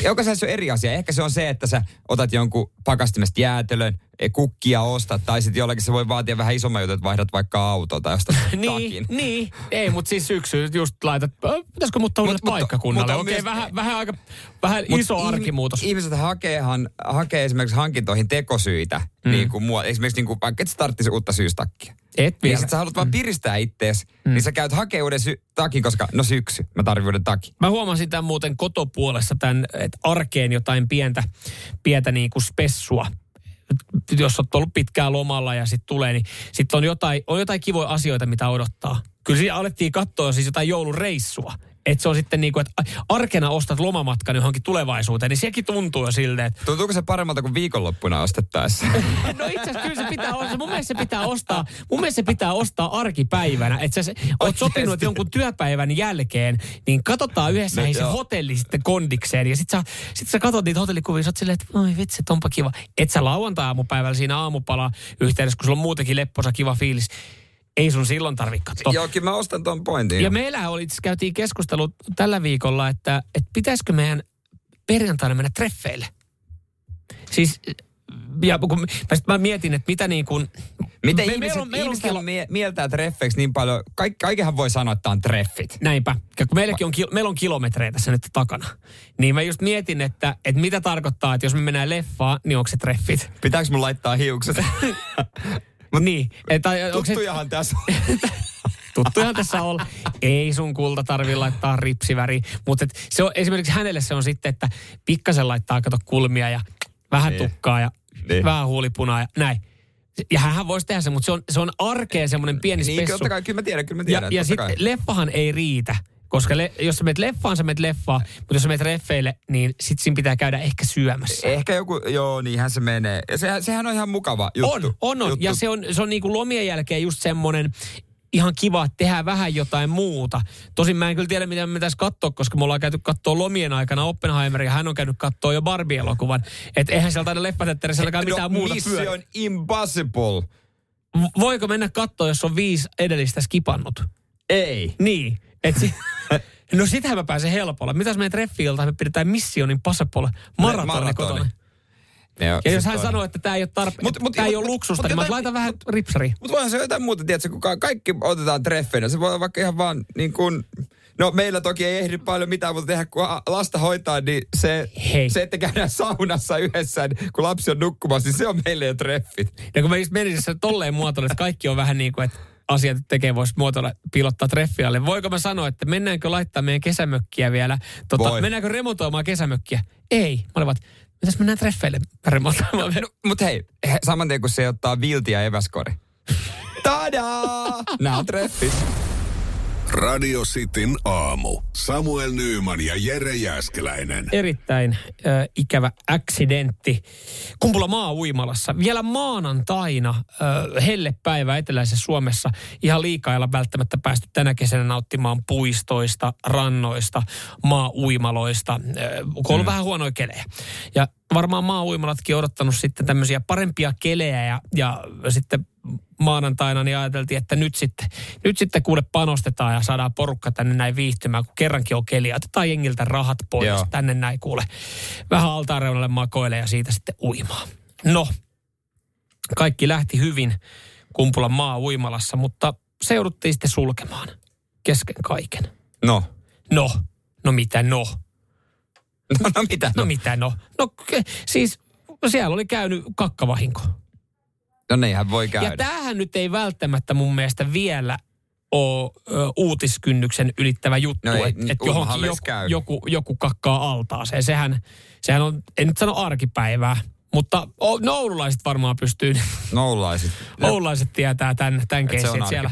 jokaisessa on eri asia. Ehkä se on se, että sä otat jonkun pakastimesta jäätelön, kukkia ostat, tai sitten jollakin se voi vaatia vähän isomman jutun, että vaihdat vaikka autoa tai ostat (laughs) Niin, takin. niin. Ei, mutta siis syksy just laitat, pitäisikö muuttaa uudelle paikkakunnalle? mutta on Okei, myös- vähän, vähän, aika, vähän Mut iso ihmi- arkimuutos. Ihmiset hakeehan, hakee esimerkiksi hankintoihin tekosyitä, mm. niin kuin mua, esimerkiksi niin kuin, vaikka et starttisi uutta syystakkia. Et Niin vielä. sit sä haluat vaan piristää ittees, mm. niin sä käyt hakee uuden sy- takin, koska no syksy, mä tarvitsen uuden takin. Mä huomasin tämän muuten kotopuolessa tämän, että arkeen jotain pientä, pientä niin kuin spessua. Jos olet ollut pitkään lomalla ja sitten tulee, niin sitten on jotain, on jotain kivoja asioita, mitä odottaa. Kyllä siinä alettiin katsoa siis jotain joulureissua. Että se on sitten niin kuin, että arkena ostat lomamatkan johonkin tulevaisuuteen, niin sekin tuntuu jo silleen, että Tuntuuko se paremmalta kuin viikonloppuna ostettaessa? (laughs) No itse asiassa kyllä se pitää ostaa. Mun mielestä se pitää ostaa, mun mielestä se pitää ostaa arkipäivänä. Että sä se- oot sopinut että jonkun työpäivän jälkeen, niin katsotaan yhdessä No se hotelli sitten kondikseen. Ja sit sä, sit sä katsot niitä hotellikuvia, sä oot silleen, että oi vitsi, onpa kiva. Et sä lauantai-aamupäivällä siinä aamupala yhteydessä, kun sulla on muutenkin lepposa kiva fiilis. Ei sun silloin tarvitse katsoa. Joo, kyllä mä ostan ton pointin. Ja meillä oli, käytiin keskustelu tällä viikolla, että, että pitäisikö meidän perjantaina mennä treffeille. Siis, ja kun mä, mä mietin, että mitä niin kuin... Miten me- ihmiset, meillä on- meillä on kilo- mie- mieltää treffeiksi niin paljon? Kaik, kaikenhan voi sanoa, että on treffit. Näinpä. Ja kun meilläkin on, kil- meillä on kilometrejä tässä nyt takana. Niin mä just mietin, että, että mitä tarkoittaa, että jos me mennään leffaan, niin onko se treffit? Pitääkö mun laittaa hiukset? (laughs) (laughs) niin. Että, onko se, Tuttujahan tässä (laughs) tuttujahan tässä on. Ei sun kulta tarvi laittaa ripsiväri. Mutta se on, esimerkiksi hänelle se on sitten, että pikkasen laittaa kato kulmia ja vähän Niin. tukkaa ja Niin. vähän huulipunaa ja näin. Ja hän voisi tehdä sen, mutta se on, se on arkeen semmoinen pieni Niin, spessu. totta kai, kyllä mä tiedän, kyllä mä Ja, tiedän. ja totta sitten leffahan ei riitä. Koska le, jos sä menet leffaan, sä menet leffaan, mutta jos sä menet reffeille, niin sit siinä pitää käydä ehkä syömässä. Ehkä joku, joo, niinhän se menee. Ja sehän, sehän on ihan mukava juttu. On, on, on. Juttu. Ja se on, se on niinku lomien jälkeen just semmoinen ihan kiva, että tehdään vähän jotain muuta. Tosin mä en kyllä tiedä, mitä me pitäisi katsoa, koska me ollaan käyty katsoa lomien aikana Oppenheimeria. Hän on käynyt katsoa jo Barbie-elokuvan. Että eihän sieltä aina leffatetterissäkään mitään no, muuta pyörä. Mission Impossible. V- Voiko mennä katsoa, jos on viisi edellistä skipannut? Ei. Niin. Et si- (laughs) (laughs) no sitähän mä pääsen helpolla. Mitäs meidän treffiilta me pidetään Mission Impossible maratoni Maratoni. kotona. Joo, Ja jos hän sanoo, että tämä ei ole tarpe- Mut- mut- tää ei mut- ole luksusta, mut niin mä jotain- laitan vähän ripsariin. Mutta voihan se jotain muuta, tiedätkö, kun ka- kaikki otetaan treffeinä. Se voi olla vaikka ihan vaan niin kuin, No meillä toki ei ehdi paljon mitään, mutta tehdä kun lasta hoitaa, niin se, Hei. se että käydään saunassa yhdessä, niin kun lapsi on nukkumassa, niin se on meille jo treffit. Ja kun mä just menin se tolleen muotoille, että kaikki on vähän niin kuin, että asiat tekee, voisi muotoilla pilottaa treffialle. Voiko mä sanoa, että mennäänkö laittaa meidän kesämökkiä vielä? Tota, Voi. mennäänkö remontoimaan kesämökkiä? Ei. Mä olin vaan, mitäs mennään treffeille remontoimaan? No, mutta hei, he- saman tien kun se ottaa viltiä eväskori. (laughs) Tadaa! Nämä on treffit. Radio Cityn aamu. Samuel Nyyman ja Jere Jäskeläinen. erittäin äh, ikävä accidentti. Kumpula maa-uimalassa. Vielä maanantaina äh, hellepäivä eteläisessä Suomessa. Ihan liikaa ei olla välttämättä päästy tänä kesänä nauttimaan puistoista, rannoista, maa-uimaloista, äh, kun on ollut vähän huonoja kelejä. Ja varmaan maa-uimalatkin on odottanut sitten tämmöisiä parempia kelejä ja, ja sitten maanantaina niin ajateltiin, että nyt sitten, nyt sitten kuule panostetaan ja saadaan porukka tänne näin viihtymään, kun kerrankin on keliä. Otetaan jengiltä rahat pois Joo. tänne näin kuule. Vähän altaareunalle makoille ja siitä sitten uimaan. No, kaikki lähti hyvin Kumpulan maa uimalassa, mutta se jouduttiin sitten sulkemaan kesken kaiken. No. No, no mitä no? No, no mitä? No mitä no? No siis siellä oli käynyt kakkavahinko. No niinhän voi käydä. Ja tämähän nyt ei välttämättä mun mielestä vielä ole uutiskynnyksen ylittävä juttu, No että et johonkin joku, käy. joku, joku kakkaa altaaseen. Sehän, sehän on, en nyt sano arkipäivää, mutta o, no oululaiset varmaan pystyy, (laughs) Noulaisit. oululaiset tietää tämän, tämän Et se keissin. on siellä,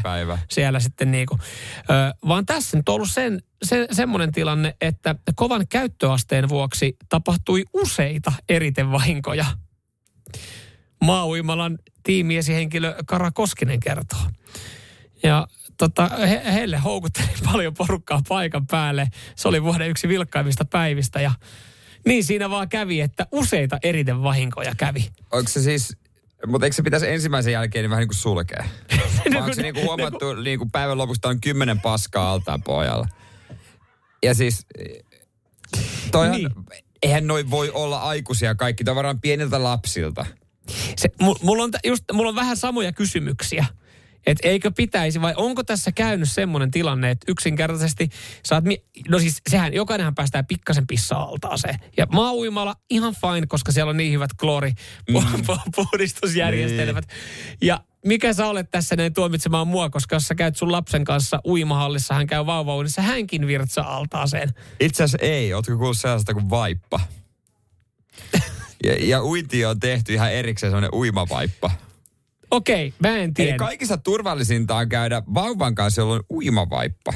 siellä sitten niinku, ö, vaan tässä nyt on ollut sen, se, semmoinen tilanne, että kovan käyttöasteen vuoksi tapahtui useita eritevahinkoja. Maa-uimalan tiimiesihenkilö Kara Koskinen kertoo. Ja tota, he, heille houkutteli (laughs) paljon porukkaa paikan päälle. Se oli vuoden yksi vilkkaimmista päivistä ja niin siinä vaan kävi, että useita eritevahinkoja kävi. Onko se siis, mutta eikö se pitäisi ensimmäisen jälkeen niin vähän niin kuin sulkea? (laughs) Vai onko se niin kuin huomattu niin kuin päivän lopusta on kymmenen paskaa altaan pojalla? Ja siis, toihan, niin. eihän noin voi olla aikuisia kaikki, on varmaan pieniltä lapsilta. Se, mulla, on, just, mulla on vähän samoja kysymyksiä. Että eikö pitäisi vai onko tässä käynyt semmoinen tilanne, että yksinkertaisesti saat, mi- no siis sehän, jokainenhan päästää pikkasen pissaa altaaseen. Ja maa-uimalla ihan fine, koska siellä on niin hyvät kloori Mm. (laughs) puhdistusjärjestelmät. Ja mikä sä olet tässä näin tuomitsemaan mua, koska jos sä käyt sun lapsen kanssa uimahallissa, hän käy vauvauunissa, hänkin virtsaa altaaseen. Itse asiassa ei, ootko kuullut sellaista kuin vaippa? (laughs) Ja, ja uinti on tehty ihan erikseen semmoinen uimavaippa. Okei, mä en tiedä. Eli kaikista turvallisinta on käydä vauvan kanssa, jolla on uimavaippa.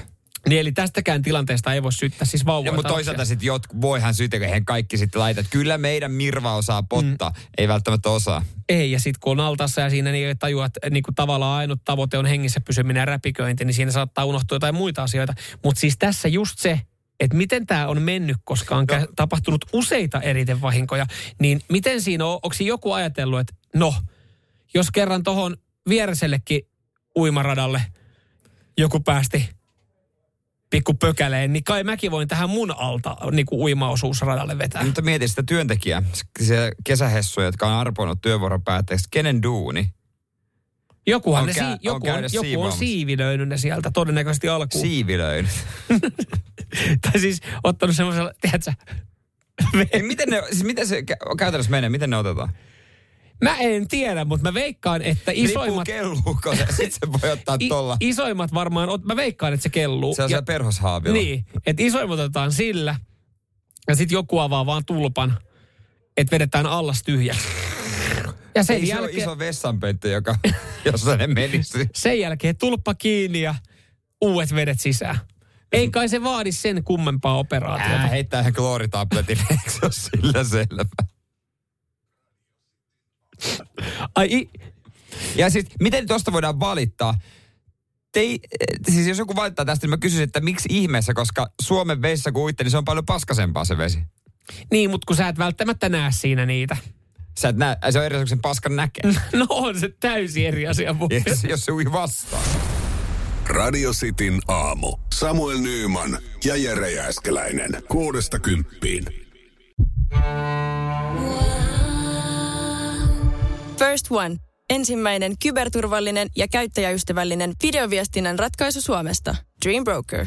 Niin eli tästäkään tilanteesta ei voi syyttää siis Ja, vauvoja. mutta tai toisaalta sitten jotkut, voihan syytä, kun he kaikki sitten laitat. että Kyllä meidän Mirva osaa pottaa, mm. ei välttämättä osaa. Ei, ja sitten kun on altassa ja siinä niin tajua, että niin kuin tavallaan ainut tavoite on hengissä pysyminen ja räpiköinti, niin siinä saattaa unohtua jotain muita asioita. Mutta siis tässä just se, että miten tämä on mennyt, koska on no. tapahtunut useita eritevahinkoja, niin miten siinä on, onko joku ajatellut, että no, jos kerran tuohon viereisellekin uimaradalle joku päästi pikku pökäleen, niin kai mäkin voin tähän mun alta niin kuin uimaosuusradalle vetää. Mutta mieti sitä työntekijää, se kesähessuja, jotka on arponut työvuoron päätteeksi. Kenen duuni? Jokuhan On ne, kä- joku, on, joku on siivilöinyt ne sieltä todennäköisesti alkuun. Siivilöin. (laughs) tai siis ottanut semmoisella, tiedätkö, miten, ne, siis miten se kä- käytännössä menee? Miten ne otetaan? mä en tiedä, mutta mä veikkaan, että isoimmat... kelluuko se? Sitten se voi ottaa (laughs) I, tolla. isoimmat varmaan, ot- mä veikkaan, että se kelluu. Se on siellä perhoshaavilla. Niin, että isoimmat otetaan sillä, ja sitten joku avaa vaan tulpan, että vedetään allas tyhjäksi. Ja sen Ei se jälkeen, iso vessanpönttö, joka, (laughs) jossa ne menisi. sen jälkeen tulppa kiinni ja uudet vedet sisään. Ei kai se vaadi sen kummempaa operaatiota. Ää, heittää ihan klooritabletin, (laughs) eikö se ole sillä selvä? Ai, i, Ja siis, miten tuosta voidaan valittaa? Tei, siis jos joku valittaa tästä, niin mä kysyisin, että miksi ihmeessä, koska Suomen vesissä kun uitte, niin se on paljon paskasempaa se vesi. niin, mutta kun sä et välttämättä näe siinä niitä. Sä et näe, se on eri asia, sen paskan näkee. (laughs) No on se täysin eri asia mun jos, se ui vastaan. Radio Cityn aamu. Samuel Nyyman ja Jere Jäskeläinen. Kuudesta kymppiin. First One. Ensimmäinen kyberturvallinen ja käyttäjäystävällinen videoviestinnän ratkaisu Suomesta. Dream Broker.